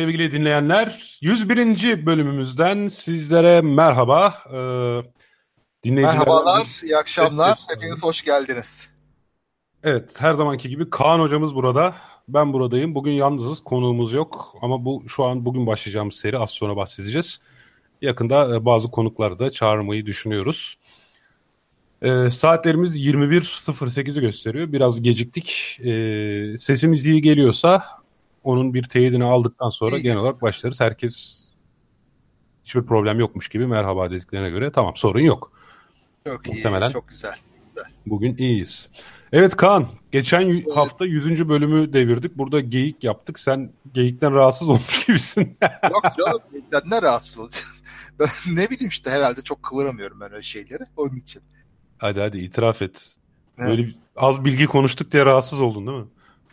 sevgili dinleyenler 101. bölümümüzden sizlere merhaba. Ee. Merhabalar, iyi akşamlar. Hepiniz hoş geldiniz. Evet, her zamanki gibi Kaan hocamız burada. Ben buradayım. Bugün yalnızız, konuğumuz yok. Ama bu şu an bugün başlayacağımız seri az sonra bahsedeceğiz. Yakında e, bazı konukları da çağırmayı düşünüyoruz. E, saatlerimiz 21.08'i gösteriyor. Biraz geciktik. E, sesimiz iyi geliyorsa onun bir teyidini aldıktan sonra genel olarak başlarız. Herkes hiçbir problem yokmuş gibi merhaba dediklerine göre tamam sorun yok. Çok Muhtemelen iyi, çok güzel. Bugün iyiyiz. Evet Kaan, geçen evet. hafta 100. bölümü devirdik. Burada geyik yaptık. Sen geyikten rahatsız olmuş gibisin. Yok canım, ne rahatsız olacağım. Ben ne bileyim işte herhalde çok kıvıramıyorum ben öyle şeyleri. Onun için. Hadi hadi itiraf et. Evet. Böyle az bilgi konuştuk diye rahatsız oldun değil mi?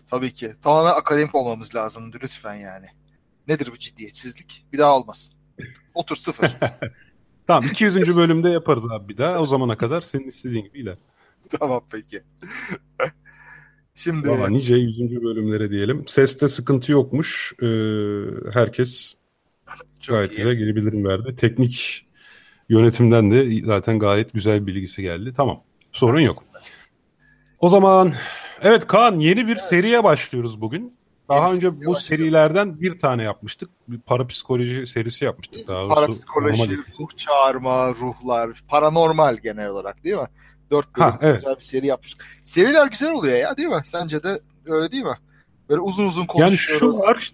Tabii ki. Tamamen akademik olmamız lazımdı lütfen yani. Nedir bu ciddiyetsizlik? Bir daha olmasın. Otur sıfır. tamam 200. bölümde yaparız abi bir daha. O zamana kadar senin istediğin gibi iler. tamam peki. Şimdi... Valla nice 100. bölümlere diyelim. Seste sıkıntı yokmuş. Ee, herkes Çok gayet iyi. güzel geri bildirim verdi. Teknik yönetimden de zaten gayet güzel bilgisi geldi. Tamam. Sorun yok. O zaman Evet Kaan yeni bir seriye başlıyoruz bugün. Daha yeni önce bu serilerden bir tane yapmıştık. Bir parapsikoloji serisi yapmıştık daha doğrusu. Parapsikoloji, ruh çağırma, ruhlar, paranormal genel olarak değil mi? Dört bölüm ha, evet. güzel bir seri yapmıştık. Seriler güzel oluyor ya değil mi? Sence de öyle değil mi? Böyle uzun uzun konuşuyoruz. Yani şu var.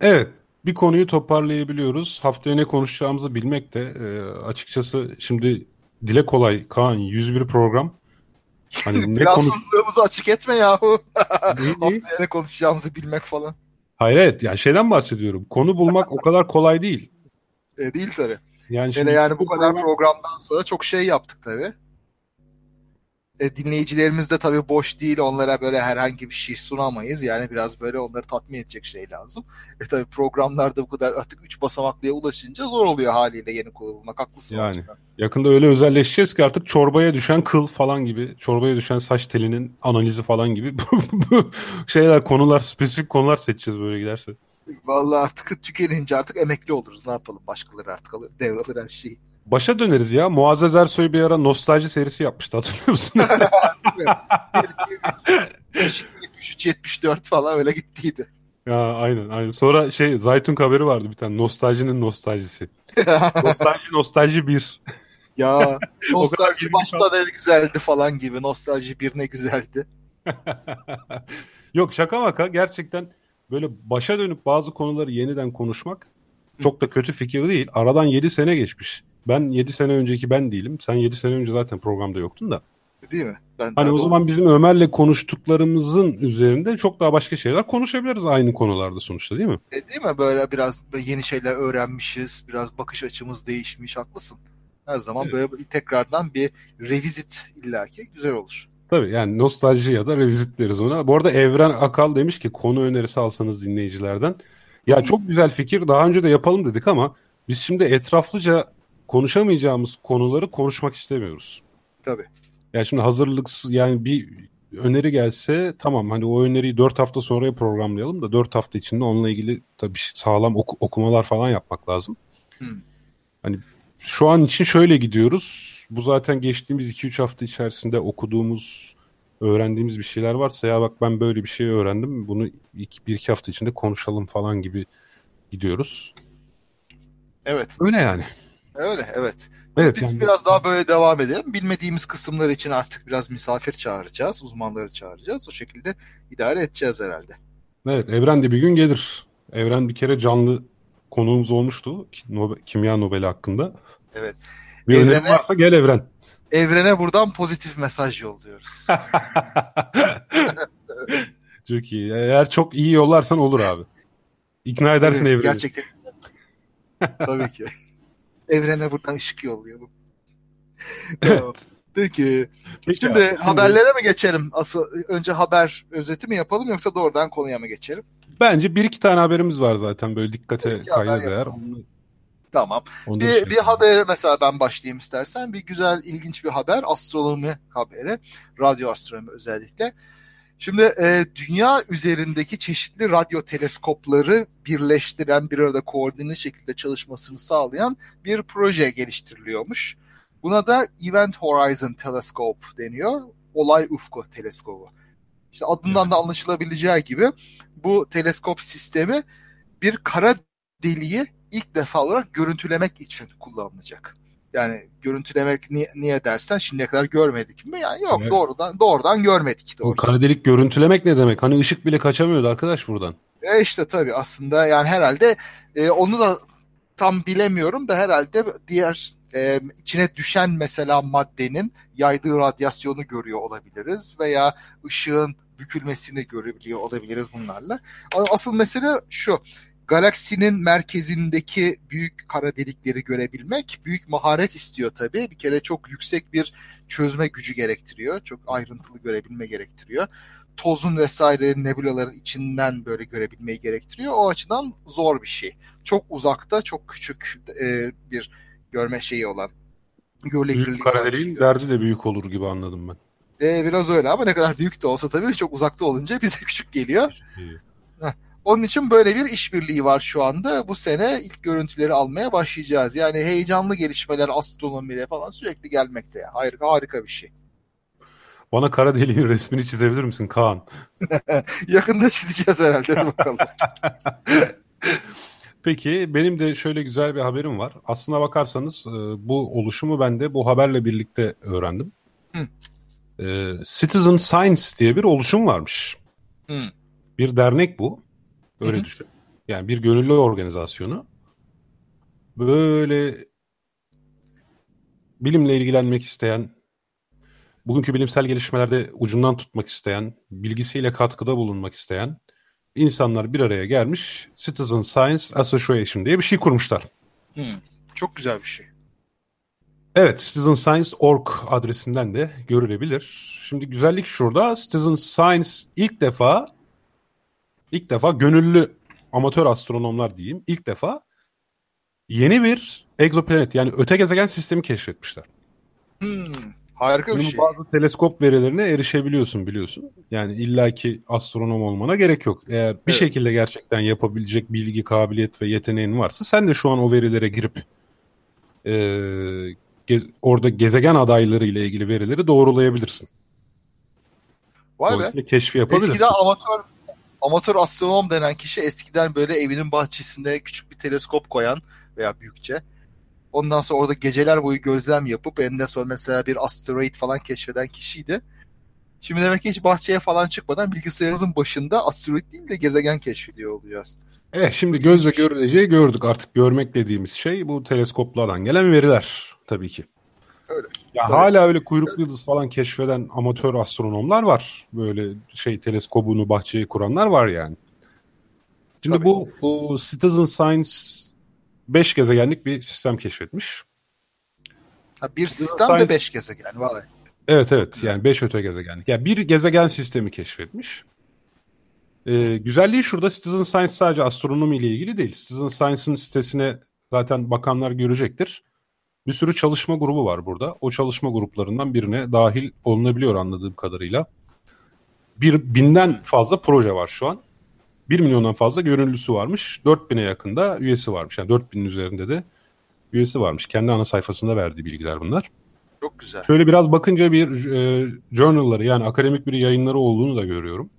Evet bir konuyu toparlayabiliyoruz. Haftaya ne konuşacağımızı bilmek de e, açıkçası şimdi dile kolay Kaan 101 program Hani ne Plansızlığımızı konuş... açık etme yahu. Haftaya ne konuşacağımızı bilmek falan. Hayır evet yani şeyden bahsediyorum. Konu bulmak o kadar kolay değil. E, değil tabii. Yani şimdi yani bu kadar programdan sonra çok şey yaptık tabii. E, dinleyicilerimiz de tabii boş değil. Onlara böyle herhangi bir şey sunamayız. Yani biraz böyle onları tatmin edecek şey lazım. E tabii programlarda bu kadar artık üç basamaklıya ulaşınca zor oluyor haliyle yeni kurulmak. Haklısın. Yani yakında öyle özelleşeceğiz ki artık çorbaya düşen kıl falan gibi, çorbaya düşen saç telinin analizi falan gibi şeyler, konular, spesifik konular seçeceğiz böyle giderse. Vallahi artık tükenince artık emekli oluruz. Ne yapalım? Başkaları artık alır, devralır her şeyi. Başa döneriz ya. Muazzez Ersoy bir ara nostalji serisi yapmıştı hatırlıyor musun? 73-74 falan öyle gittiydi. Ya aynen aynen. Sonra şey Zaytun haberi vardı bir tane. Nostaljinin nostaljisi. nostalji nostalji bir. Ya nostalji başta ne güzeldi falan gibi. Nostalji bir ne güzeldi. Yok şaka maka gerçekten böyle başa dönüp bazı konuları yeniden konuşmak çok da kötü fikir değil. Aradan 7 sene geçmiş. Ben 7 sene önceki ben değilim. Sen 7 sene önce zaten programda yoktun da. Değil mi? Ben hani o zaman bizim Ömer'le konuştuklarımızın üzerinde çok daha başka şeyler konuşabiliriz aynı konularda sonuçta değil mi? E değil mi? Böyle biraz yeni şeyler öğrenmişiz. Biraz bakış açımız değişmiş. Haklısın. Her zaman evet. böyle tekrardan bir revisit illaki güzel olur. Tabii yani nostalji ya da revizitleriz ona. Bu arada Evren Akal demiş ki konu önerisi alsanız dinleyicilerden. Ya çok güzel fikir. Daha önce de yapalım dedik ama biz şimdi etraflıca konuşamayacağımız konuları konuşmak istemiyoruz. Tabii. Yani şimdi hazırlıksız yani bir öneri gelse tamam hani o öneriyi 4 hafta sonraya programlayalım da 4 hafta içinde onunla ilgili tabii sağlam oku, okumalar falan yapmak lazım. Hmm. Hani şu an için şöyle gidiyoruz. Bu zaten geçtiğimiz 2-3 hafta içerisinde okuduğumuz, öğrendiğimiz bir şeyler varsa ya bak ben böyle bir şey öğrendim. Bunu 1-2 hafta içinde konuşalım falan gibi gidiyoruz. Evet. Öyle yani. Öyle evet. Evet, Biz yani... biraz daha böyle devam edelim. Bilmediğimiz kısımlar için artık biraz misafir çağıracağız, uzmanları çağıracağız. O şekilde idare edeceğiz herhalde. Evet, Evren de bir gün gelir. Evren bir kere canlı konuğumuz olmuştu Nobel, kimya Nobel'i hakkında. Evet. Bir evrene, önerin varsa gel Evren. Evrene buradan pozitif mesaj yolluyoruz. çok iyi. Eğer çok iyi yollarsan olur abi. İkna edersin evet, evreni. Gerçekten. Tabii ki. Evrene buradan ışık yollayalım. Evet. Peki. Peki Şimdi abi, haberlere mi geçelim? Asıl önce haber özeti mi yapalım yoksa doğrudan konuya mı geçelim? Bence bir iki tane haberimiz var zaten böyle dikkate kayda değer. Tamam. Onu bir, bir haber mesela ben başlayayım istersen. Bir güzel ilginç bir haber. Astronomi haberi. Radyo astronomi özellikle. Şimdi e, dünya üzerindeki çeşitli radyo teleskopları birleştiren bir arada koordine şekilde çalışmasını sağlayan bir proje geliştiriliyormuş. Buna da Event Horizon Telescope deniyor. Olay ufku teleskobu. İşte adından da anlaşılabileceği gibi bu teleskop sistemi bir kara deliği ilk defa olarak görüntülemek için kullanılacak. Yani görüntülemek niye, niye dersen şimdiye kadar görmedik mi? Yani yok evet. doğrudan doğrudan görmedik doğrusu. O kara delik görüntülemek ne demek? Hani ışık bile kaçamıyordu arkadaş buradan. E işte tabii aslında yani herhalde e, onu da tam bilemiyorum da herhalde diğer e, içine düşen mesela maddenin yaydığı radyasyonu görüyor olabiliriz veya ışığın bükülmesini görebiliyor olabiliriz bunlarla. Asıl mesele şu galaksinin merkezindeki büyük kara delikleri görebilmek büyük maharet istiyor tabii. Bir kere çok yüksek bir çözme gücü gerektiriyor. Çok ayrıntılı görebilme gerektiriyor. Tozun vesaire nebulaların içinden böyle görebilmeyi gerektiriyor. O açıdan zor bir şey. Çok uzakta, çok küçük e, bir görme şeyi olan. Büyük kara deliğin derdi de büyük olur gibi anladım ben. E, biraz öyle ama ne kadar büyük de olsa tabii çok uzakta olunca bize küçük geliyor. Heh. Onun için böyle bir işbirliği var şu anda. Bu sene ilk görüntüleri almaya başlayacağız. Yani heyecanlı gelişmeler astronomide falan sürekli gelmekte. Harika, harika bir şey. Bana kara deliğin resmini çizebilir misin Kaan? Yakında çizeceğiz herhalde bakalım. Peki benim de şöyle güzel bir haberim var. Aslına bakarsanız e, bu oluşumu ben de bu haberle birlikte öğrendim. Hı. E, Citizen Science diye bir oluşum varmış. Hı. Bir dernek bu. Öyle Hı-hı. düşün. Yani bir gönüllü organizasyonu. Böyle bilimle ilgilenmek isteyen, bugünkü bilimsel gelişmelerde ucundan tutmak isteyen, bilgisiyle katkıda bulunmak isteyen insanlar bir araya gelmiş Citizen Science Association diye bir şey kurmuşlar. Hmm, çok güzel bir şey. Evet, citizenscience.org adresinden de görülebilir. Şimdi güzellik şurada. Citizen Science ilk defa ilk defa gönüllü amatör astronomlar diyeyim ilk defa yeni bir egzoplanet yani öte gezegen sistemi keşfetmişler. Hmm, harika bir Bunun şey. Bazı teleskop verilerine erişebiliyorsun biliyorsun. Yani illaki astronom olmana gerek yok. Eğer bir evet. şekilde gerçekten yapabilecek bilgi, kabiliyet ve yeteneğin varsa sen de şu an o verilere girip e, ge, orada gezegen adayları ile ilgili verileri doğrulayabilirsin. Vay be. keşfi yapabilirsin. Eskiden amatör amatör astronom denen kişi eskiden böyle evinin bahçesinde küçük bir teleskop koyan veya büyükçe. Ondan sonra orada geceler boyu gözlem yapıp eninde sonra mesela bir asteroid falan keşfeden kişiydi. Şimdi demek ki hiç bahçeye falan çıkmadan bilgisayarımızın başında asteroid değil de gezegen keşfediyor olacağız. Evet şimdi gözle görüleceği gördük artık görmek dediğimiz şey bu teleskoplardan gelen veriler tabii ki. Öyle. Ya Tabii. hala öyle kuyruklu yıldız falan keşfeden amatör astronomlar var. Böyle şey teleskobunu bahçeye kuranlar var yani. Şimdi bu, bu Citizen Science 5 gezegenlik bir sistem keşfetmiş. Ha, bir sistem Science... de 5 gezegen var. Evet evet yani 5 öte gezegenlik. Yani bir gezegen sistemi keşfetmiş. Ee, güzelliği şurada Citizen Science sadece astronomi ile ilgili değil. Citizen Science'ın sitesine zaten bakanlar görecektir bir sürü çalışma grubu var burada. O çalışma gruplarından birine dahil olunabiliyor anladığım kadarıyla. Bir binden fazla proje var şu an. Bir milyondan fazla gönüllüsü varmış. 4000'e yakında üyesi varmış. Yani 4000'in üzerinde de üyesi varmış. Kendi ana sayfasında verdiği bilgiler bunlar. Çok güzel. Şöyle biraz bakınca bir e, journalları yani akademik bir yayınları olduğunu da görüyorum.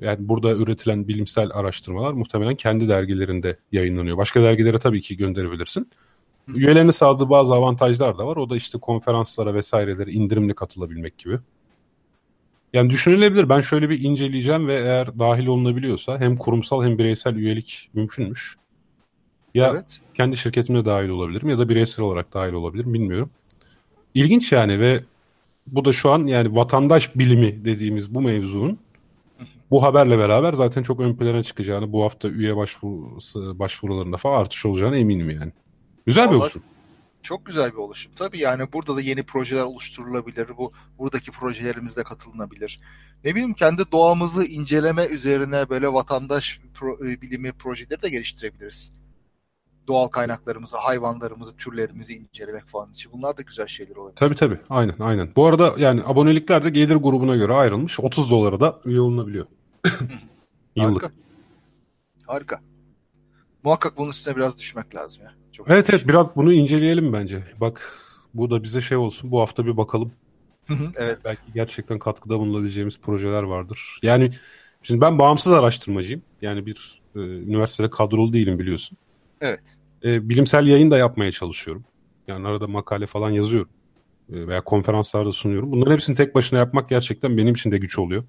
Yani burada üretilen bilimsel araştırmalar muhtemelen kendi dergilerinde yayınlanıyor. Başka dergilere tabii ki gönderebilirsin. Üyelerine sağladığı bazı avantajlar da var. O da işte konferanslara vesairelere indirimli katılabilmek gibi. Yani düşünülebilir. Ben şöyle bir inceleyeceğim ve eğer dahil olunabiliyorsa hem kurumsal hem bireysel üyelik mümkünmüş. Ya evet. kendi şirketimde dahil olabilirim ya da bireysel olarak dahil olabilirim bilmiyorum. İlginç yani ve bu da şu an yani vatandaş bilimi dediğimiz bu mevzunun bu haberle beraber zaten çok ön plana çıkacağını, bu hafta üye başvurusu, başvurularında falan artış olacağını eminim yani. Güzel bir oluşum. Çok güzel bir oluşum. Tabii yani burada da yeni projeler oluşturulabilir. Bu buradaki projelerimizde katılınabilir. Ne bileyim kendi doğamızı inceleme üzerine böyle vatandaş pro, e, bilimi projeleri de geliştirebiliriz. doğal kaynaklarımızı, hayvanlarımızı, türlerimizi incelemek falan için. Bunlar da güzel şeyler olabilir. Tabii tabii. Aynen aynen. Bu arada yani abonelikler de gelir grubuna göre ayrılmış. 30 dolara da üye olunabiliyor. Yıllık. Harika. Harika. Muhakkak bunun üstüne biraz düşmek lazım ya. Çok evet evet biraz bunu inceleyelim bence. Bak bu da bize şey olsun. Bu hafta bir bakalım. evet. Belki gerçekten katkıda bulunabileceğimiz projeler vardır. Yani şimdi ben bağımsız araştırmacıyım. Yani bir e, üniversitede kadrolu değilim biliyorsun. Evet. E, bilimsel yayın da yapmaya çalışıyorum. Yani arada makale falan yazıyorum. E, veya konferanslarda sunuyorum. Bunların hepsini tek başına yapmak gerçekten benim için de güç oluyor.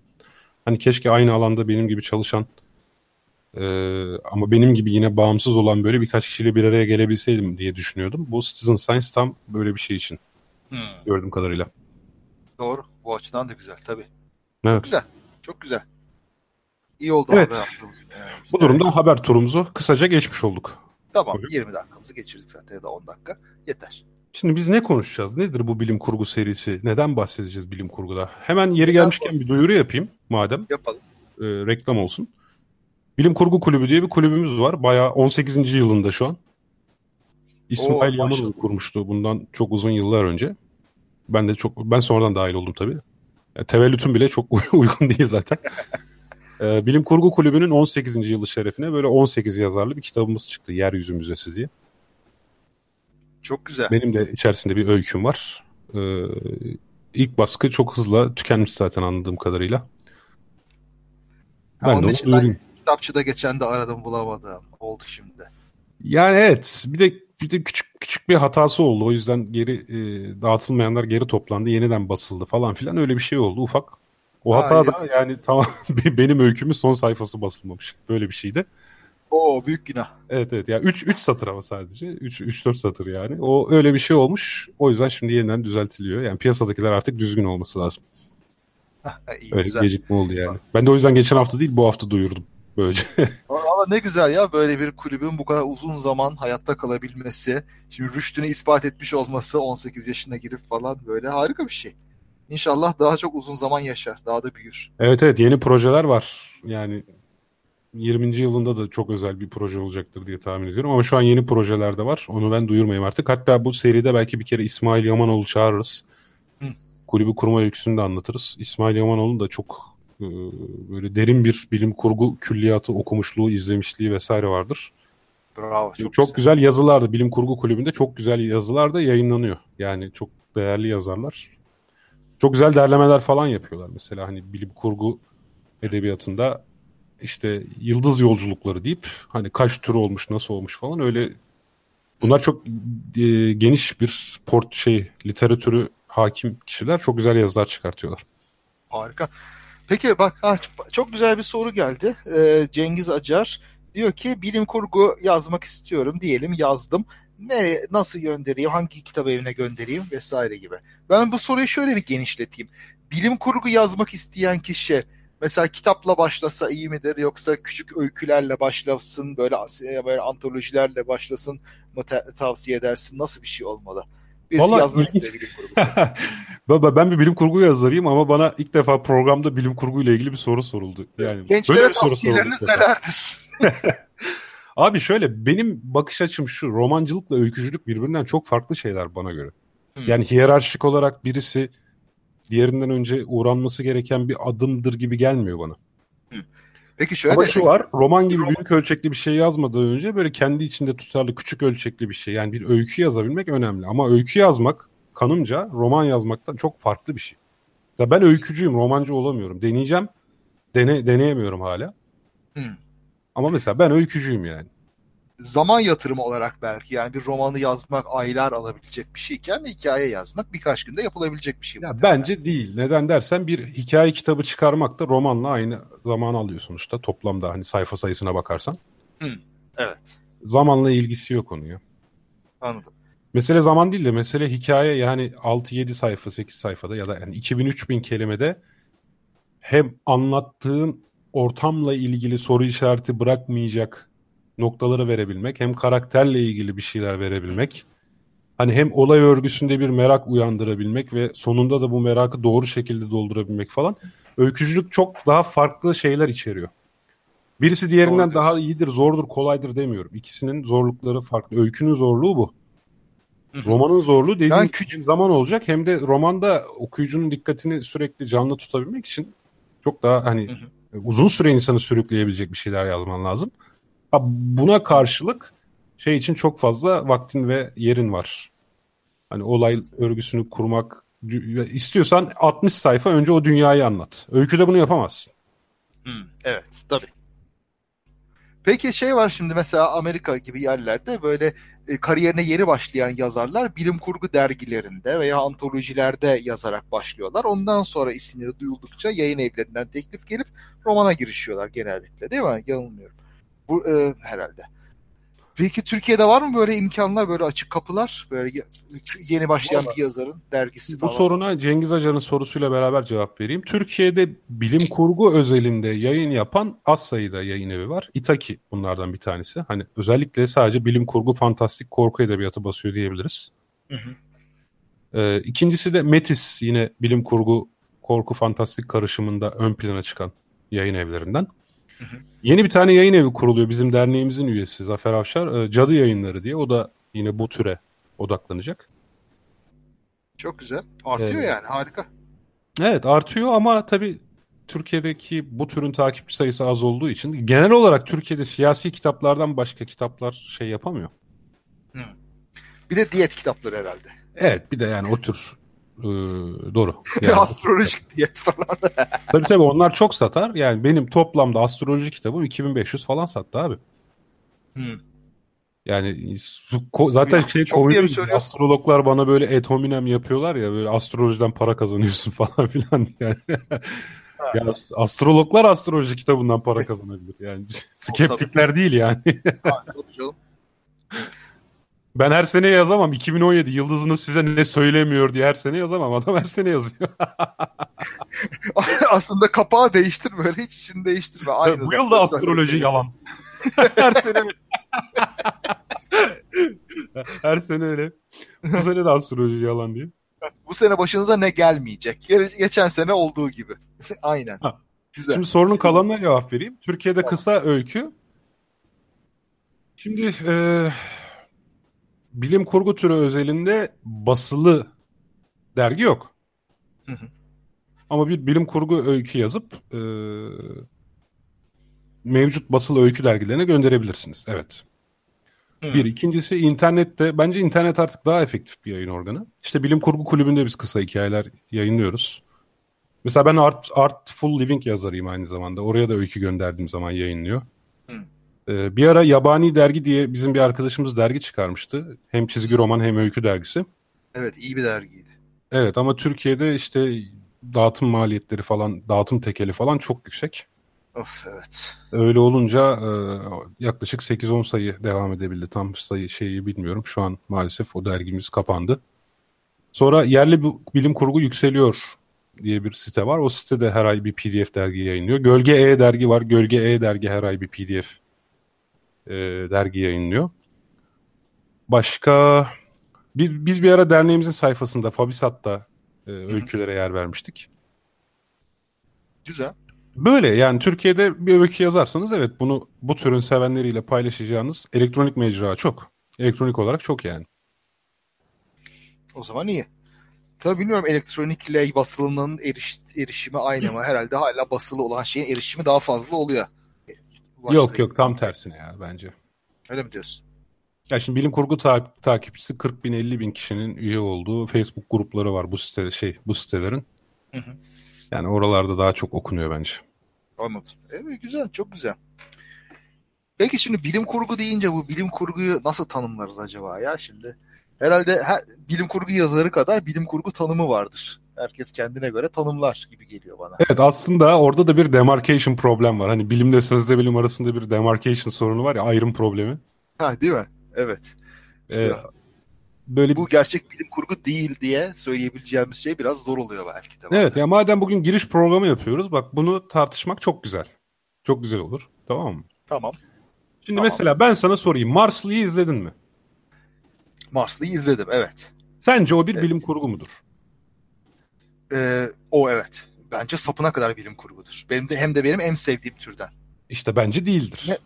Hani keşke aynı alanda benim gibi çalışan e, ama benim gibi yine bağımsız olan böyle birkaç kişiyle bir araya gelebilseydim diye düşünüyordum. Bu Citizen Science tam böyle bir şey için. Hmm. Gördüğüm kadarıyla. Doğru. Bu açıdan da güzel tabii. Evet. Çok güzel. Çok güzel. İyi oldu evet. haber yaptığımız. Yani Bu durumda evet. haber turumuzu kısaca geçmiş olduk. Tamam. Böyle. 20 dakikamızı geçirdik zaten ya da 10 dakika. Yeter. Şimdi biz ne konuşacağız? Nedir bu bilim kurgu serisi? Neden bahsedeceğiz bilim kurguda? Hemen yeri Neden gelmişken olsun? bir duyuru yapayım madem. Yapalım. E, reklam olsun. Bilim Kurgu Kulübü diye bir kulübümüz var. Bayağı 18. yılında şu an. İsmail Yamanoğlu kurmuştu bundan çok uzun yıllar önce. Ben de çok ben sonradan dahil oldum tabii. Yani tevellütüm bile çok uygun değil zaten. ee, Bilim Kurgu Kulübü'nün 18. yılı şerefine böyle 18 yazarlı bir kitabımız çıktı. Yeryüzü Müzesi diye. Çok güzel. Benim de içerisinde bir öyküm var. Ee, ilk baskı çok hızlı tükenmiş zaten anladığım kadarıyla. Ben ha, de onu duyurayım kitapçıda geçen de aradım bulamadım. Oldu şimdi. Yani evet. Bir de bir de küçük küçük bir hatası oldu. O yüzden geri e, dağıtılmayanlar geri toplandı. Yeniden basıldı falan filan. Öyle bir şey oldu ufak. O hata ha, da yani tamam benim öykümün son sayfası basılmamış. Böyle bir şeydi. O büyük günah. Evet evet. Ya yani 3 3 satır ama sadece. 3 3 4 satır yani. O öyle bir şey olmuş. O yüzden şimdi yeniden düzeltiliyor. Yani piyasadakiler artık düzgün olması lazım. İyi, öyle güzel. gecikme oldu yani. Ben de o yüzden geçen hafta değil bu hafta duyurdum. Böylece. Valla ne güzel ya böyle bir kulübün bu kadar uzun zaman hayatta kalabilmesi. Şimdi rüştünü ispat etmiş olması 18 yaşına girip falan böyle harika bir şey. İnşallah daha çok uzun zaman yaşar. Daha da büyür. Evet evet yeni projeler var. Yani 20. yılında da çok özel bir proje olacaktır diye tahmin ediyorum. Ama şu an yeni projeler de var. Onu ben duyurmayayım artık. Hatta bu seride belki bir kere İsmail Yamanoğlu çağırırız. Hı. Kulübü kurma öyküsünü de anlatırız. İsmail Yamanoğlu da çok ee, böyle derin bir bilim kurgu külliyatı okumuşluğu, izlemişliği vesaire vardır. Bravo. Çok, çok güzel. güzel yazılar da bilim kurgu kulübünde çok güzel yazılar da yayınlanıyor. Yani çok değerli yazarlar. Çok güzel derlemeler falan yapıyorlar. Mesela hani bilim kurgu edebiyatında işte yıldız yolculukları deyip hani kaç tür olmuş, nasıl olmuş falan öyle bunlar çok e, geniş bir port şey literatürü hakim kişiler çok güzel yazılar çıkartıyorlar. Harika. Peki bak çok güzel bir soru geldi. Ee, Cengiz Acar diyor ki bilim kurgu yazmak istiyorum diyelim yazdım. Ne nasıl göndereyim, hangi kitap evine göndereyim vesaire gibi. Ben bu soruyu şöyle bir genişleteyim. Bilim kurgu yazmak isteyen kişi mesela kitapla başlasa iyi midir yoksa küçük öykülerle başlasın böyle böyle antolojilerle başlasın mı tavsiye edersin? Nasıl bir şey olmalı? Birisi Vallahi yazmak istiyor bilim kurgu. Baba ben bir bilim kurgu yazarıyım ama bana ilk defa programda bilim kurgu ile ilgili bir soru soruldu. Yani Gençlere böyle bir tavsiyeleriniz nelerdir? Abi şöyle benim bakış açım şu romancılıkla öykücülük birbirinden çok farklı şeyler bana göre. Hmm. Yani hiyerarşik olarak birisi diğerinden önce uğranması gereken bir adımdır gibi gelmiyor bana. Hmm. Peki şöyle Ama şu var roman gibi roman... büyük ölçekli bir şey yazmadan önce böyle kendi içinde tutarlı küçük ölçekli bir şey yani bir öykü yazabilmek önemli. Ama öykü yazmak kanımca roman yazmaktan çok farklı bir şey. Ya ben öykücüyüm, romancı olamıyorum. Deneyeceğim, dene, deneyemiyorum hala. Hmm. Ama mesela ben öykücüyüm yani. Zaman yatırımı olarak belki yani bir romanı yazmak aylar alabilecek bir şeyken hikaye yazmak birkaç günde yapılabilecek bir şey. Ya bence değil. Neden dersen bir hikaye kitabı çıkarmak da romanla aynı zaman alıyor sonuçta toplamda hani sayfa sayısına bakarsan. Hmm. Evet. Zamanla ilgisi yok onun ya. Anladım. Mesele zaman değil de mesele hikaye yani 6-7 sayfa 8 sayfada ya da yani 2000-3000 kelimede hem anlattığın ortamla ilgili soru işareti bırakmayacak noktaları verebilmek hem karakterle ilgili bir şeyler verebilmek hani hem olay örgüsünde bir merak uyandırabilmek ve sonunda da bu merakı doğru şekilde doldurabilmek falan öykücülük çok daha farklı şeyler içeriyor. Birisi diğerinden daha iyidir, zordur, kolaydır demiyorum. İkisinin zorlukları farklı. Öykünün zorluğu bu. Romanın zorluğu dediğim yani küçük zaman olacak. Hem de romanda okuyucunun dikkatini sürekli canlı tutabilmek için çok daha hani uzun süre insanı sürükleyebilecek bir şeyler yazman lazım. Ha, buna karşılık şey için çok fazla vaktin ve yerin var. Hani olay örgüsünü kurmak istiyorsan 60 sayfa önce o dünyayı anlat. Öyküde bunu yapamazsın. Hmm, evet tabii. Peki şey var şimdi mesela Amerika gibi yerlerde böyle e, kariyerine yeni başlayan yazarlar bilim kurgu dergilerinde veya antolojilerde yazarak başlıyorlar. Ondan sonra isimleri duyuldukça yayın evlerinden teklif gelip romana girişiyorlar genellikle değil mi? Yanılmıyorum. Bu e, herhalde. Peki Türkiye'de var mı böyle imkanlar, böyle açık kapılar? Böyle yeni başlayan Vallahi, bir yazarın dergisi falan. Bu soruna Cengiz Acar'ın sorusuyla beraber cevap vereyim. Türkiye'de bilim kurgu özelinde yayın yapan az sayıda yayın evi var. Itaki bunlardan bir tanesi. Hani özellikle sadece bilim kurgu, fantastik, korku edebiyatı basıyor diyebiliriz. Hı hı. Ee, ikincisi de Metis yine bilim kurgu, korku, fantastik karışımında ön plana çıkan yayın evlerinden. Yeni bir tane yayın evi kuruluyor bizim derneğimizin üyesi Zafer Avşar. E, Cadı Yayınları diye. O da yine bu türe odaklanacak. Çok güzel. Artıyor ee, yani harika. Evet artıyor ama tabii Türkiye'deki bu türün takipçi sayısı az olduğu için genel olarak Türkiye'de siyasi kitaplardan başka kitaplar şey yapamıyor. Hı. Bir de diyet kitapları herhalde. Evet bir de yani o tür ee, doğru. Yani, Astrolojik diyet falan. tabii tabii onlar çok satar. Yani benim toplamda astroloji kitabım 2500 falan sattı abi. Hmm. Yani zaten ya, şey komik astrologlar bana böyle et hominem yapıyorlar ya böyle astrolojiden para kazanıyorsun falan filan yani. ya astrologlar astroloji kitabından para kazanabilir yani. Skeptikler değil yani. ha, tabii canım. Ben her sene yazamam. 2017 yıldızınız size ne söylemiyor diye her sene yazamam. Adam her sene yazıyor. Aslında kapağı değiştir böyle hiç içini değiştirme. Aynı Bu yıl da astroloji yalan. her sene her sene öyle. Bu sene de astroloji yalan diye. Bu sene başınıza ne gelmeyecek? Geçen sene olduğu gibi. Aynen. Ha. Güzel. Şimdi sorunun kalanına cevap vereyim. Türkiye'de kısa öykü. Şimdi e, bilim kurgu türü özelinde basılı dergi yok. Ama bir bilim kurgu öykü yazıp e, mevcut basılı öykü dergilerine gönderebilirsiniz. Evet. Bir. ikincisi internette. Bence internet artık daha efektif bir yayın organı. İşte bilim kurgu kulübünde biz kısa hikayeler yayınlıyoruz. Mesela ben Art, Artful Living yazarıyım aynı zamanda. Oraya da öykü gönderdiğim zaman yayınlıyor. Ee, bir ara Yabani Dergi diye bizim bir arkadaşımız dergi çıkarmıştı. Hem çizgi roman hem öykü dergisi. Evet iyi bir dergiydi. Evet ama Türkiye'de işte dağıtım maliyetleri falan, dağıtım tekeli falan çok yüksek. Of evet. Öyle olunca e, yaklaşık 8-10 sayı devam edebildi. Tam sayı şeyi bilmiyorum. Şu an maalesef o dergimiz kapandı. Sonra yerli bilim kurgu yükseliyor diye bir site var. O sitede her ay bir PDF dergi yayınlıyor. Gölge E dergi var. Gölge E dergi her ay bir PDF e, dergi yayınlıyor. Başka bir, biz bir ara derneğimizin sayfasında Fabisat'ta e, öykülere yer vermiştik. Güzel. Böyle yani Türkiye'de bir öykü yazarsanız evet bunu bu türün sevenleriyle paylaşacağınız elektronik mecra çok. Elektronik olarak çok yani. O zaman iyi. Tabii bilmiyorum elektronikle basılının eriş, erişimi aynı mı? Herhalde hala basılı olan şeyin erişimi daha fazla oluyor. Yok yok tam tersine ya bence. Öyle mi diyorsun? Ya şimdi bilim kurgu ta- takipçisi 40 bin 50 bin kişinin üye olduğu Facebook grupları var bu site şey bu sitelerin. Hı hı. Yani oralarda daha çok okunuyor bence. Anladım. Evet güzel çok güzel. Peki şimdi bilim kurgu deyince bu bilim kurguyu nasıl tanımlarız acaba ya şimdi? Herhalde her bilim kurgu yazarı kadar bilim kurgu tanımı vardır herkes kendine göre tanımlar gibi geliyor bana. Evet aslında orada da bir demarcation problem var. Hani bilimle sözde bilim arasında bir demarcation sorunu var ya ayrım problemi. Ha değil mi? Evet. Ee, böyle bu gerçek bilim kurgu değil diye söyleyebileceğimiz şey biraz zor oluyor belki de. Bazen. Evet ya madem bugün giriş programı yapıyoruz bak bunu tartışmak çok güzel. Çok güzel olur. Tamam mı? Tamam. Şimdi tamam. mesela ben sana sorayım. Marslı'yı izledin mi? Marslı'yı izledim evet. Sence o bir evet. bilim kurgu mudur? Ee, o evet. Bence sapına kadar bilim kurgudur. Benim de hem de benim en sevdiğim türden. İşte bence değildir. Ne?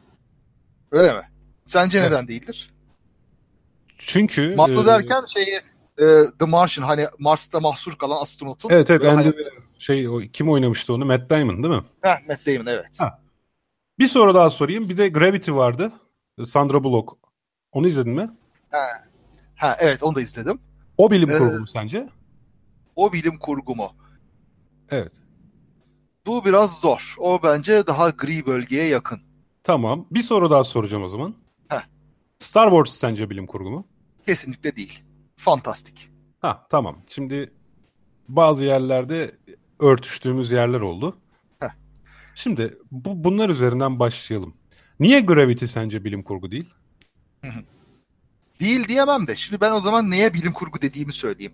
Öyle mi? Sence evet. neden değildir? Çünkü... Marslı e, derken şeyi e, The Martian hani Mars'ta mahsur kalan astronotun. Evet evet. Hani... şey, o, kim oynamıştı onu? Matt Damon değil mi? Heh, Matt Damon evet. Ha. Bir soru daha sorayım. Bir de Gravity vardı. Sandra Bullock. Onu izledin mi? Ha, ha evet onu da izledim. O bilim ee, kurgu mu sence? O bilim kurgu mu? Evet. Bu biraz zor. O bence daha gri bölgeye yakın. Tamam. Bir soru daha soracağım o zaman. Heh. Star Wars sence bilim kurgu mu? Kesinlikle değil. Fantastik. Ha tamam. Şimdi bazı yerlerde örtüştüğümüz yerler oldu. Heh. Şimdi bu, bunlar üzerinden başlayalım. Niye Gravity sence bilim kurgu değil? Değil diyemem de. Şimdi ben o zaman neye bilim kurgu dediğimi söyleyeyim.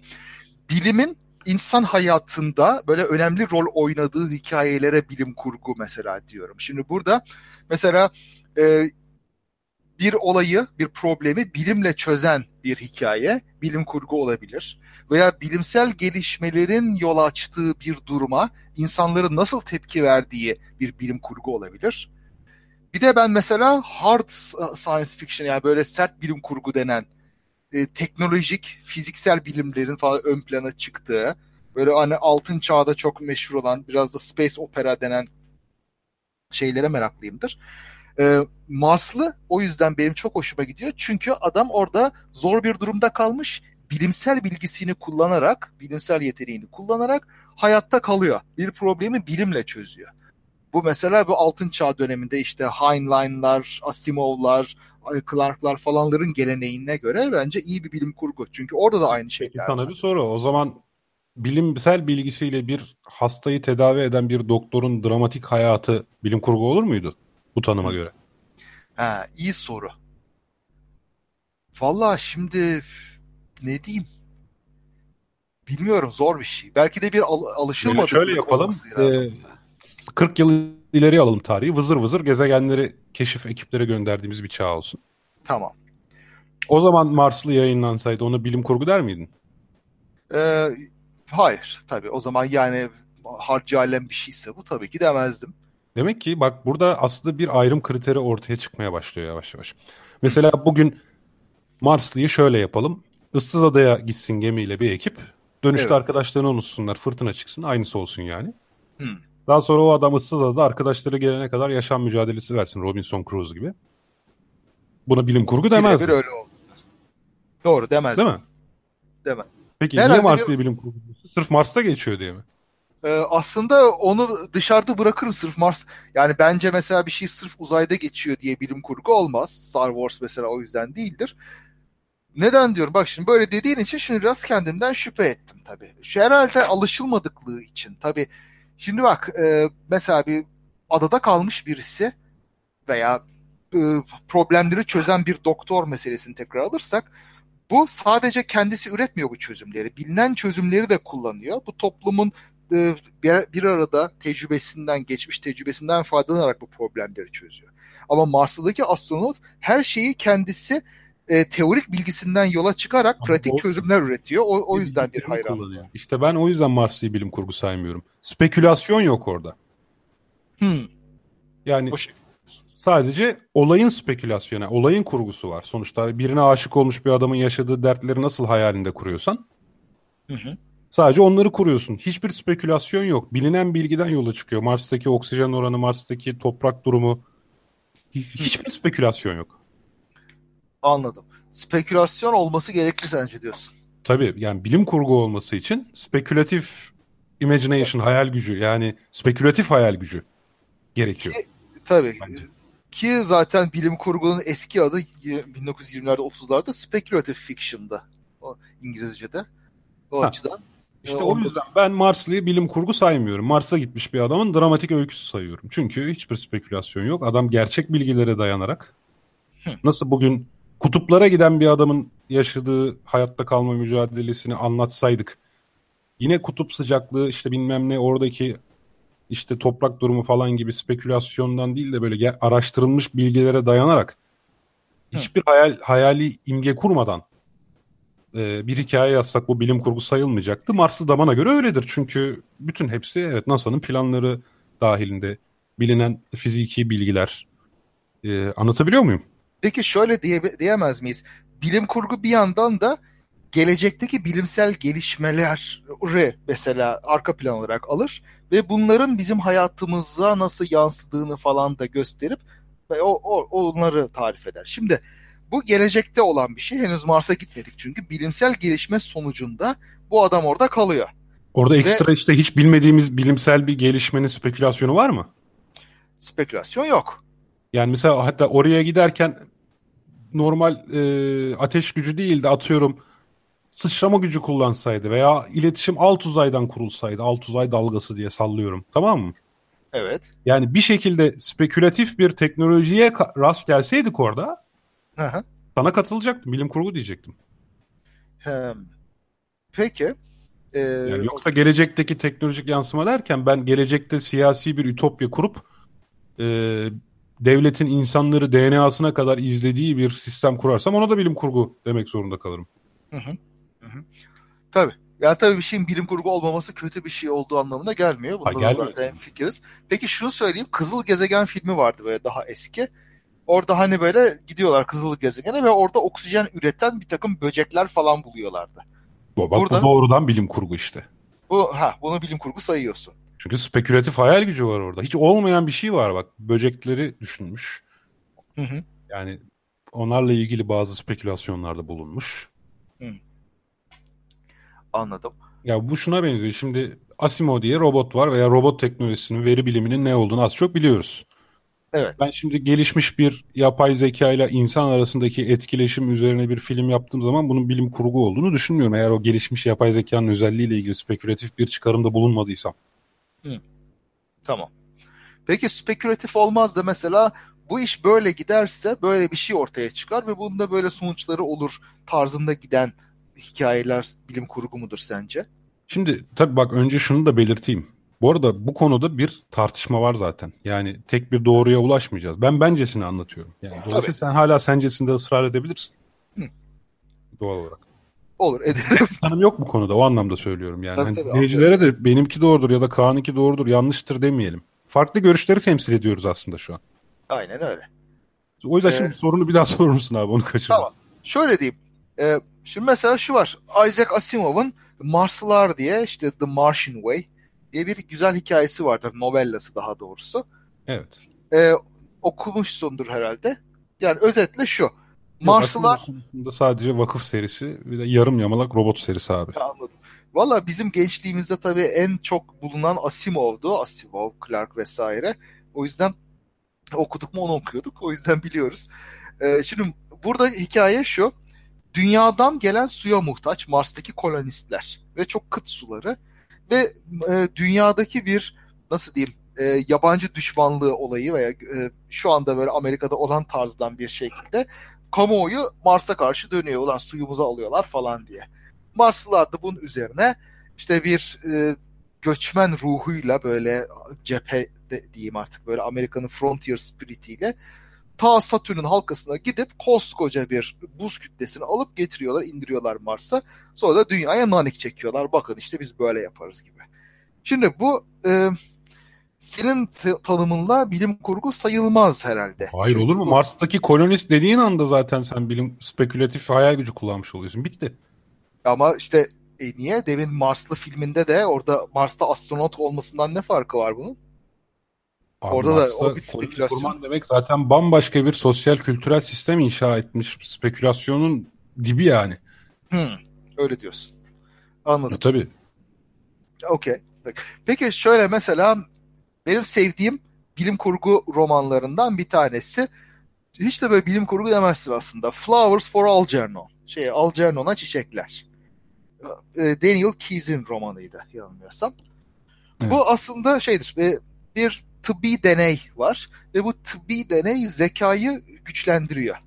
Bilimin insan hayatında böyle önemli rol oynadığı hikayelere bilim kurgu mesela diyorum. Şimdi burada mesela e, bir olayı, bir problemi bilimle çözen bir hikaye bilim kurgu olabilir. Veya bilimsel gelişmelerin yol açtığı bir duruma insanların nasıl tepki verdiği bir bilim kurgu olabilir. Bir de ben mesela hard science fiction yani böyle sert bilim kurgu denen e, teknolojik, fiziksel bilimlerin falan ön plana çıktığı, böyle hani altın çağda çok meşhur olan biraz da space opera denen şeylere meraklıyımdır. E, Marslı o yüzden benim çok hoşuma gidiyor. Çünkü adam orada zor bir durumda kalmış, bilimsel bilgisini kullanarak, bilimsel yeteneğini kullanarak hayatta kalıyor. Bir problemi bilimle çözüyor. Bu mesela bu altın çağ döneminde işte Heinlein'lar, Asimov'lar, Clark'lar falanların geleneğine göre bence iyi bir bilim kurgu. Çünkü orada da aynı. Peki sana bir soru. O zaman bilimsel bilgisiyle bir hastayı tedavi eden bir doktorun dramatik hayatı bilim kurgu olur muydu bu tanıma göre? Ha, iyi soru. Valla şimdi ne diyeyim? Bilmiyorum zor bir şey. Belki de bir al alışılmadık. Şöyle yapalım. Ee, 40 yıl ileri alalım tarihi. Vızır vızır gezegenleri keşif ekiplere gönderdiğimiz bir çağ olsun. Tamam. O zaman Marslı yayınlansaydı onu bilim kurgu der miydin? Ee, hayır tabii. O zaman yani harcı alem bir şeyse bu tabii ki demezdim. Demek ki bak burada aslında bir ayrım kriteri ortaya çıkmaya başlıyor yavaş yavaş. Mesela bugün Marslı'yı şöyle yapalım. Issız adaya gitsin gemiyle bir ekip. Dönüşte evet. arkadaşlarını unutsunlar. Fırtına çıksın. Aynısı olsun yani. Hmm. Daha sonra o adam ıssız adada arkadaşları gelene kadar yaşam mücadelesi versin. Robinson Crusoe gibi. Buna bilim kurgu demez. Birebir öyle oldu. Doğru demez. Değil mi? Demem. Peki Herhalde niye Mars diye bilim kurgu? Sırf Mars'ta geçiyor diye mi? Ee, aslında onu dışarıda bırakırım sırf Mars. Yani bence mesela bir şey sırf uzayda geçiyor diye bilim kurgu olmaz. Star Wars mesela o yüzden değildir. Neden diyorum? Bak şimdi böyle dediğin için şimdi biraz kendimden şüphe ettim tabii. Şu herhalde alışılmadıklığı için. Tabii Şimdi bak e, mesela bir adada kalmış birisi veya e, problemleri çözen bir doktor meselesini tekrar alırsak bu sadece kendisi üretmiyor bu çözümleri. Bilinen çözümleri de kullanıyor. Bu toplumun e, bir, bir arada tecrübesinden, geçmiş tecrübesinden faydalanarak bu problemleri çözüyor. Ama Mars'taki astronot her şeyi kendisi e, teorik bilgisinden yola çıkarak Ama pratik o, çözümler üretiyor. O, o yüzden bir hayran. İşte ben o yüzden Mars'ı bilim kurgu saymıyorum. Spekülasyon yok orada. Hmm. Yani sadece olayın spekülasyonu, olayın kurgusu var. Sonuçta birine aşık olmuş bir adamın yaşadığı dertleri nasıl hayalinde kuruyorsan hı hı. sadece onları kuruyorsun. Hiçbir spekülasyon yok. Bilinen bilgiden yola çıkıyor. Mars'taki oksijen oranı, Mars'taki toprak durumu hiçbir spekülasyon yok. Anladım. Spekülasyon olması gerekli sence diyorsun. Tabii yani bilim kurgu olması için spekülatif imagination, hayal gücü yani spekülatif hayal gücü gerekiyor. Ki, tabii. Bence. Ki zaten bilim kurgunun eski adı 1920'lerde 30'larda speculative fiction'da. O İngilizce'de. O ha. açıdan. İşte o yüzden ben Marslı'yı bilim kurgu saymıyorum. Mars'a gitmiş bir adamın dramatik öyküsü sayıyorum. Çünkü hiçbir spekülasyon yok. Adam gerçek bilgilere dayanarak nasıl bugün kutuplara giden bir adamın yaşadığı hayatta kalma mücadelesini anlatsaydık yine kutup sıcaklığı işte bilmem ne oradaki işte toprak durumu falan gibi spekülasyondan değil de böyle araştırılmış bilgilere dayanarak hiçbir hayal hayali imge kurmadan e, bir hikaye yazsak bu bilim kurgu sayılmayacaktı. Marslı da bana göre öyledir. Çünkü bütün hepsi evet NASA'nın planları dahilinde bilinen fiziki bilgiler. Ee, anlatabiliyor muyum? Peki şöyle diye, diyemez miyiz? Bilim kurgu bir yandan da gelecekteki bilimsel gelişmeleri mesela arka plan olarak alır ve bunların bizim hayatımıza nasıl yansıdığını falan da gösterip ve o, o onları tarif eder. Şimdi bu gelecekte olan bir şey. Henüz Mars'a gitmedik çünkü bilimsel gelişme sonucunda bu adam orada kalıyor. Orada ekstra Ve, işte hiç bilmediğimiz bilimsel bir gelişmenin spekülasyonu var mı? Spekülasyon yok. Yani mesela hatta oraya giderken normal e, ateş gücü değil de atıyorum sıçrama gücü kullansaydı veya iletişim alt uzaydan kurulsaydı alt uzay dalgası diye sallıyorum tamam mı? Evet. Yani bir şekilde spekülatif bir teknolojiye rast gelseydik orada hı. sana katılacaktım bilim kurgu diyecektim. Hem. Peki. Ee, yani yoksa gelecekteki teknolojik yansıma derken ben gelecekte siyasi bir ütopya kurup e, devletin insanları DNA'sına kadar izlediği bir sistem kurarsam ona da bilim kurgu demek zorunda kalırım. Hı hı. Hı hı. Tabii. Yani tabii bir şeyin bilim kurgu olmaması kötü bir şey olduğu anlamına gelmiyor. Bunda ha, zaten fikiriz. Peki şunu söyleyeyim. Kızıl Gezegen filmi vardı böyle daha eski. Orada hani böyle gidiyorlar Kızıl Gezegen'e ve orada oksijen üreten bir takım böcekler falan buluyorlardı. Bak, Burada, bu doğrudan bilim kurgu işte. Bu ha bunu bilim kurgu sayıyorsun. Çünkü spekülatif hayal gücü var orada. Hiç olmayan bir şey var bak. Böcekleri düşünmüş. Hı hı. Yani onlarla ilgili bazı spekülasyonlarda bulunmuş. Hı. Anladım. Ya bu şuna benziyor. Şimdi Asimo diye robot var veya robot teknolojisinin, veri biliminin ne olduğunu az çok biliyoruz. Evet. Ben şimdi gelişmiş bir yapay zeka ile insan arasındaki etkileşim üzerine bir film yaptığım zaman bunun bilim kurgu olduğunu düşünmüyorum. Eğer o gelişmiş yapay zekanın özelliğiyle ilgili spekülatif bir çıkarımda bulunmadıysam. Hı. Tamam. Peki spekülatif olmaz da mesela bu iş böyle giderse böyle bir şey ortaya çıkar ve bunda böyle sonuçları olur tarzında giden hikayeler bilim kurgu mudur sence? Şimdi tabii bak önce şunu da belirteyim. Bu arada bu konuda bir tartışma var zaten. Yani tek bir doğruya ulaşmayacağız. Ben bencesini anlatıyorum. Yani dolayısıyla sen hala sencesinde ısrar edebilirsin. Hı. Doğal olarak. Olur ederim. Tanım yok bu konuda o anlamda söylüyorum yani. Tabii, hani dinleyicilere de benimki doğrudur ya da Kaan'ınki doğrudur yanlıştır demeyelim. Farklı görüşleri temsil ediyoruz aslında şu an. Aynen öyle. O yüzden ee, şimdi sorunu bir daha sorur musun abi onu kaçırma. Tamam. Şöyle diyeyim. Ee, şimdi mesela şu var. Isaac Asimov'un Marslılar diye işte The Martian Way diye bir güzel hikayesi vardır. Novellası daha doğrusu. Evet. Ee, okumuşsundur herhalde. Yani özetle şu. Marslılar... Sadece vakıf serisi bir de yarım yamalak robot serisi abi. Anladım. Valla bizim gençliğimizde tabii en çok bulunan Asimov'du. Asimov, Clark vesaire. O yüzden okuduk mu onu okuyorduk. O yüzden biliyoruz. Ee, şimdi burada hikaye şu. Dünyadan gelen suya muhtaç Mars'taki kolonistler ve çok kıt suları ve e, dünyadaki bir nasıl diyeyim e, yabancı düşmanlığı olayı veya e, şu anda böyle Amerika'da olan tarzdan bir şekilde kamuoyu Mars'a karşı dönüyor. Ulan suyumuzu alıyorlar falan diye. Marslılar da bunun üzerine işte bir e, göçmen ruhuyla böyle cephe de, diyeyim artık böyle Amerika'nın frontier spiritiyle ta Satürn'ün halkasına gidip koskoca bir buz kütlesini alıp getiriyorlar, indiriyorlar Mars'a. Sonra da dünyaya nanik çekiyorlar. Bakın işte biz böyle yaparız gibi. Şimdi bu e, senin tanımınla bilim kurgu sayılmaz herhalde. Hayır Çünkü olur mu? Bu... Mars'taki kolonist dediğin anda zaten sen bilim spekülatif hayal gücü kullanmış oluyorsun. Bitti. Ama işte e niye? Demin Marslı filminde de orada Mars'ta astronot olmasından ne farkı var bunun? Abi Orada da o bir spekülasyon. Kurman demek zaten bambaşka bir sosyal kültürel sistem inşa etmiş. Spekülasyonun dibi yani. Hmm, öyle diyorsun. Anladım. E, tabii. Okey. Peki şöyle mesela benim sevdiğim bilim kurgu romanlarından bir tanesi. Hiç de böyle bilim kurgu demezsin aslında. Flowers for Algernon. Şey Algernon'a çiçekler. E, Daniel Keyes'in romanıydı yanılmıyorsam. Evet. Bu aslında şeydir. E, bir tıbbi deney var ve bu tıbbi deney zekayı güçlendiriyor.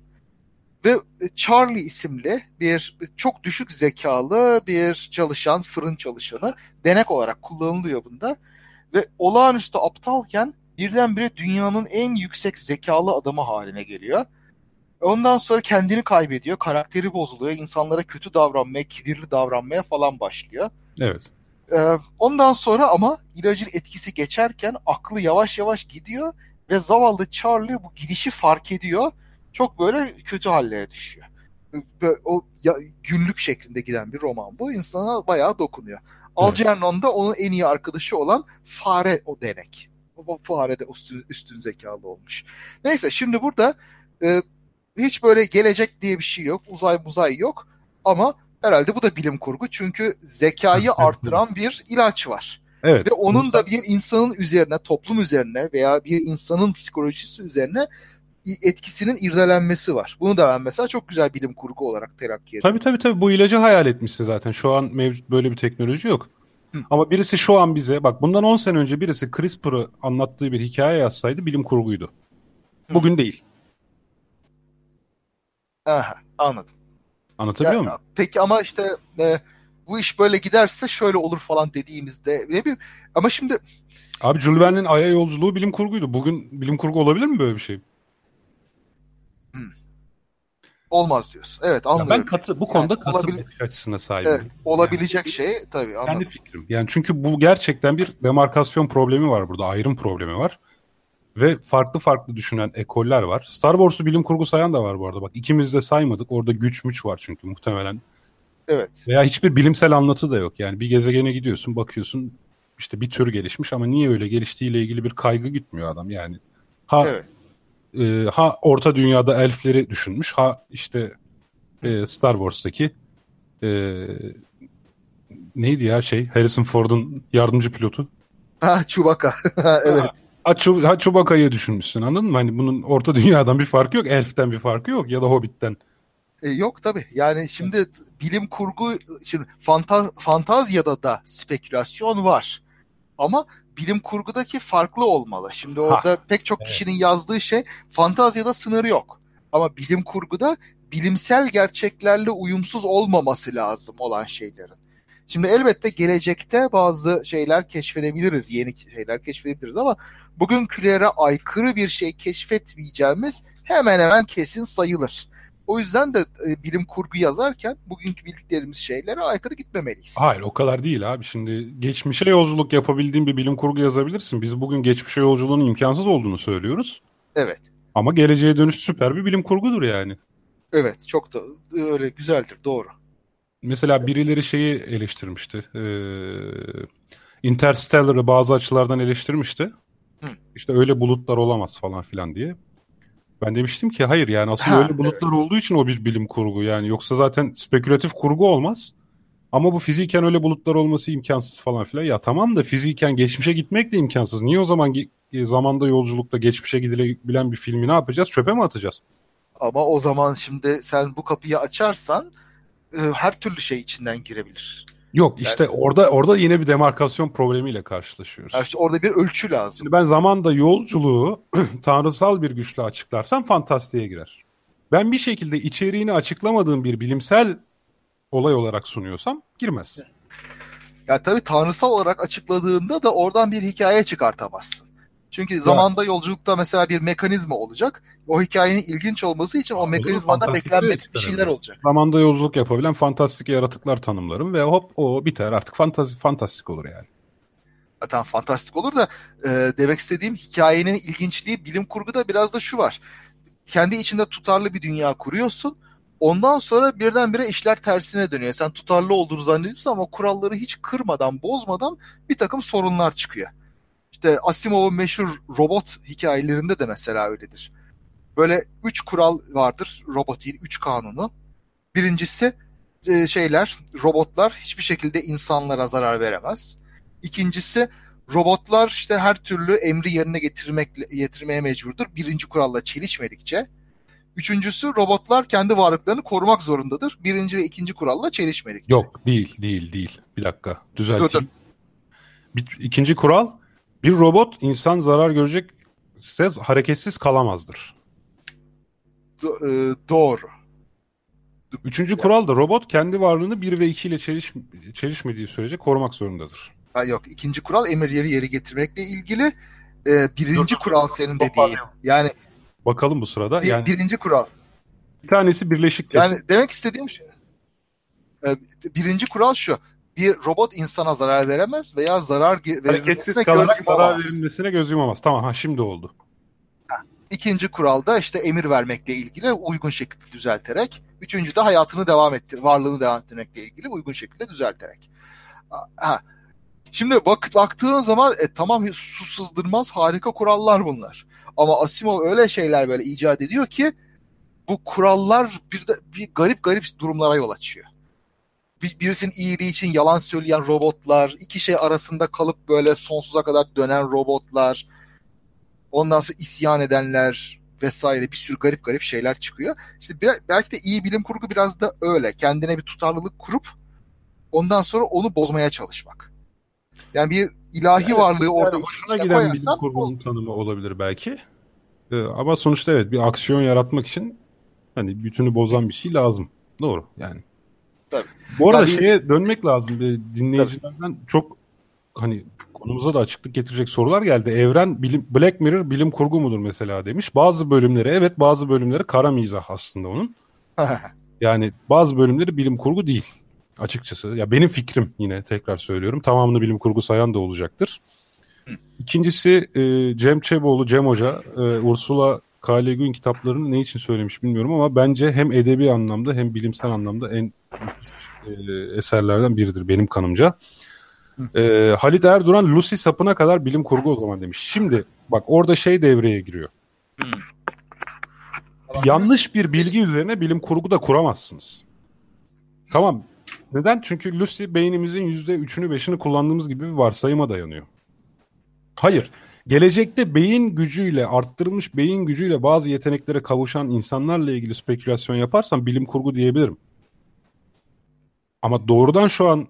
Ve Charlie isimli bir çok düşük zekalı bir çalışan, fırın çalışanı denek olarak kullanılıyor bunda. Ve olağanüstü aptalken birdenbire dünyanın en yüksek zekalı adamı haline geliyor. Ondan sonra kendini kaybediyor, karakteri bozuluyor, insanlara kötü davranmaya, kibirli davranmaya falan başlıyor. Evet. Ee, ondan sonra ama ilacın etkisi geçerken aklı yavaş yavaş gidiyor ve zavallı Charlie bu gidişi fark ediyor. Çok böyle kötü hallere düşüyor. Böyle, o ya, günlük şeklinde giden bir roman bu. insana bayağı dokunuyor. Evet. Algernon da onun en iyi arkadaşı olan fare o denek. O fare de üstün, üstün zekalı olmuş. Neyse şimdi burada e, hiç böyle gelecek diye bir şey yok. Uzay muzay yok. Ama herhalde bu da bilim kurgu. Çünkü zekayı arttıran bir ilaç var. Evet. Ve onun da bir insanın üzerine, toplum üzerine veya bir insanın psikolojisi üzerine etkisinin irdelenmesi var. Bunu da ben mesela çok güzel bilim kurgu olarak terakki ediyorum. Tabii tabii tabii bu ilacı hayal etmişsin zaten. Şu an mevcut böyle bir teknoloji yok. Hı. Ama birisi şu an bize bak bundan 10 sene önce birisi CRISPR'ı anlattığı bir hikaye yazsaydı bilim kurguydu. Bugün Hı. değil. Aha, anladım. Anlatabiliyor ya, muyum? Peki ama işte e, bu iş böyle giderse şöyle olur falan dediğimizde ne bileyim ama şimdi Abi Jules Verne'in Ay'a yolculuğu bilim kurguydu. Bugün bilim kurgu olabilir mi böyle bir şey? Hmm. Olmaz diyorsun. Evet anlıyorum. Ya ben katı, bu konuda yani, katı olabil- bakış açısına sahibim. Evet, olabilecek yani, şey tabii anladım. Kendi fikrim. Yani çünkü bu gerçekten bir demarkasyon problemi var burada. Ayrım problemi var. Ve farklı farklı düşünen ekoller var. Star Wars'u bilim kurgu sayan da var bu arada. Bak ikimiz de saymadık. Orada güç müç var çünkü muhtemelen. Evet. Veya hiçbir bilimsel anlatı da yok. Yani bir gezegene gidiyorsun bakıyorsun işte bir tür gelişmiş ama niye öyle geliştiğiyle ilgili bir kaygı gitmiyor adam yani. Ha evet. E, ha orta dünyada elfleri düşünmüş ha işte e, Star Wars'taki e, neydi ya şey Harrison Ford'un yardımcı pilotu. Ha Chewbacca. evet. Ha, ha Chewbacca'yı düşünmüşsün anladın mı? Hani bunun orta dünyadan bir farkı yok. Elf'ten bir farkı yok ya da Hobbit'ten. E, yok tabi. Yani şimdi bilim kurgu, şimdi fantaz, fantazyada da spekülasyon var. Ama bilim kurgudaki farklı olmalı. Şimdi orada ha, pek çok kişinin evet. yazdığı şey fantazyada sınırı yok. Ama bilim kurguda bilimsel gerçeklerle uyumsuz olmaması lazım olan şeylerin. Şimdi elbette gelecekte bazı şeyler keşfedebiliriz, yeni şeyler keşfedebiliriz ama bugünkülere aykırı bir şey keşfetmeyeceğimiz hemen hemen kesin sayılır. O yüzden de e, bilim kurgu yazarken bugünkü bildiklerimiz şeylere aykırı gitmemeliyiz. Hayır o kadar değil abi. Şimdi geçmişe yolculuk yapabildiğin bir bilim kurgu yazabilirsin. Biz bugün geçmişe yolculuğun imkansız olduğunu söylüyoruz. Evet. Ama geleceğe dönüş süper bir bilim kurgudur yani. Evet çok da öyle güzeldir doğru. Mesela birileri şeyi eleştirmişti. Ee, Interstellar'ı bazı açılardan eleştirmişti. Hı. İşte öyle bulutlar olamaz falan filan diye. Ben demiştim ki hayır yani aslında ha, öyle bulutlar evet. olduğu için o bir bilim kurgu yani yoksa zaten spekülatif kurgu olmaz. Ama bu fiziken öyle bulutlar olması imkansız falan filan. Ya tamam da fiziken geçmişe gitmek de imkansız. Niye o zaman ge- zamanda yolculukta geçmişe gidilebilen bir filmi ne yapacağız? Çöpe mi atacağız? Ama o zaman şimdi sen bu kapıyı açarsan e, her türlü şey içinden girebilir. Yok yani, işte orada orada yine bir demarkasyon problemiyle karşılaşıyoruz. Yani işte orada bir ölçü lazım. Şimdi ben zamanda yolculuğu tanrısal bir güçle açıklarsam fantastiğe girer. Ben bir şekilde içeriğini açıklamadığım bir bilimsel olay olarak sunuyorsam girmez. Ya tabii tanrısal olarak açıkladığında da oradan bir hikaye çıkartamazsın. Çünkü zamanda yolculukta mesela bir mekanizma olacak. O hikayenin ilginç olması için o mekanizmada beklenmedik bir şeyler olacak. Zamanda yolculuk yapabilen fantastik yaratıklar tanımlarım ve hop o biter artık fantastik, fantastik olur yani. Zaten fantastik olur da e, demek istediğim hikayenin ilginçliği bilim kurguda biraz da şu var. Kendi içinde tutarlı bir dünya kuruyorsun. Ondan sonra birdenbire işler tersine dönüyor. Sen tutarlı olduğunu zannediyorsun ama kuralları hiç kırmadan, bozmadan bir takım sorunlar çıkıyor. İşte Asimov'un meşhur robot hikayelerinde de mesela öyledir. Böyle üç kural vardır robotin, üç kanunu. Birincisi e, şeyler, robotlar hiçbir şekilde insanlara zarar veremez. İkincisi robotlar işte her türlü emri yerine getirmek getirmeye mecburdur. Birinci kuralla çelişmedikçe. Üçüncüsü robotlar kendi varlıklarını korumak zorundadır. Birinci ve ikinci kuralla çelişmedikçe. Yok değil değil değil. Bir dakika düzelteyim. Dur, dur. Bir, ikinci kural bir robot insan zarar görecekse hareketsiz kalamazdır. Do- e, doğru. Üçüncü yani. kural da robot kendi varlığını 1 ve 2 ile çeliş, çelişmediği sürece korumak zorundadır. Ha, yok ikinci kural emirleri yeri getirmekle ilgili. Ee, birinci dur, kural senin dediğin. Yani bakalım bu sırada. Bir, yani birinci kural. Bir tanesi birleşik. Yani demek istediğim şey. E, birinci kural şu. Bir robot insana zarar veremez veya zarar verilmesine kalarak zarar verilmesine göz yumamaz. Tamam ha şimdi oldu. İkinci kuralda işte emir vermekle ilgili uygun şekilde düzelterek. Üçüncü de hayatını devam ettir, varlığını devam ettirmekle ilgili uygun şekilde düzelterek. Ha. Şimdi bak, baktığın zaman e, tamam su sızdırmaz harika kurallar bunlar. Ama Asimov öyle şeyler böyle icat ediyor ki bu kurallar bir de bir garip garip durumlara yol açıyor. Bir, birisinin iyiliği için yalan söyleyen robotlar, iki şey arasında kalıp böyle sonsuza kadar dönen robotlar, ondan sonra isyan edenler vesaire bir sürü garip garip şeyler çıkıyor. İşte bir, belki de iyi bilim kurgu biraz da öyle. Kendine bir tutarlılık kurup ondan sonra onu bozmaya çalışmak. Yani bir ilahi evet, varlığı orada yani hoşuna giden bilim kurgunun tanımı olabilir belki. Ee, ama sonuçta evet bir aksiyon yaratmak için hani bütünü bozan bir şey lazım. Doğru yani. Tabii. Bu arada yani, şeye dönmek lazım. Dinleyicilerden tabii. çok hani konumuza da açıklık getirecek sorular geldi. Evren bilim, Black Mirror bilim kurgu mudur mesela demiş. Bazı bölümleri evet bazı bölümleri kara mizah aslında onun. yani bazı bölümleri bilim kurgu değil açıkçası. Ya benim fikrim yine tekrar söylüyorum. Tamamını bilim kurgu sayan da olacaktır. İkincisi e, Cem Çeboğlu, Cem Hoca, e, Ursula K. Le Guin kitaplarını ne için söylemiş bilmiyorum ama bence hem edebi anlamda hem bilimsel anlamda en e, eserlerden biridir benim kanımca. E, Halit Erduran Lucy sapına kadar bilim kurgu o zaman demiş. Şimdi bak orada şey devreye giriyor. Hmm. Yanlış bir bilgi üzerine bilim kurgu da kuramazsınız. Tamam. Neden? Çünkü Lucy beynimizin yüzde üçünü beşini kullandığımız gibi bir varsayıma dayanıyor. Hayır. Gelecekte beyin gücüyle, arttırılmış beyin gücüyle bazı yeteneklere kavuşan insanlarla ilgili spekülasyon yaparsam bilim kurgu diyebilirim. Ama doğrudan şu an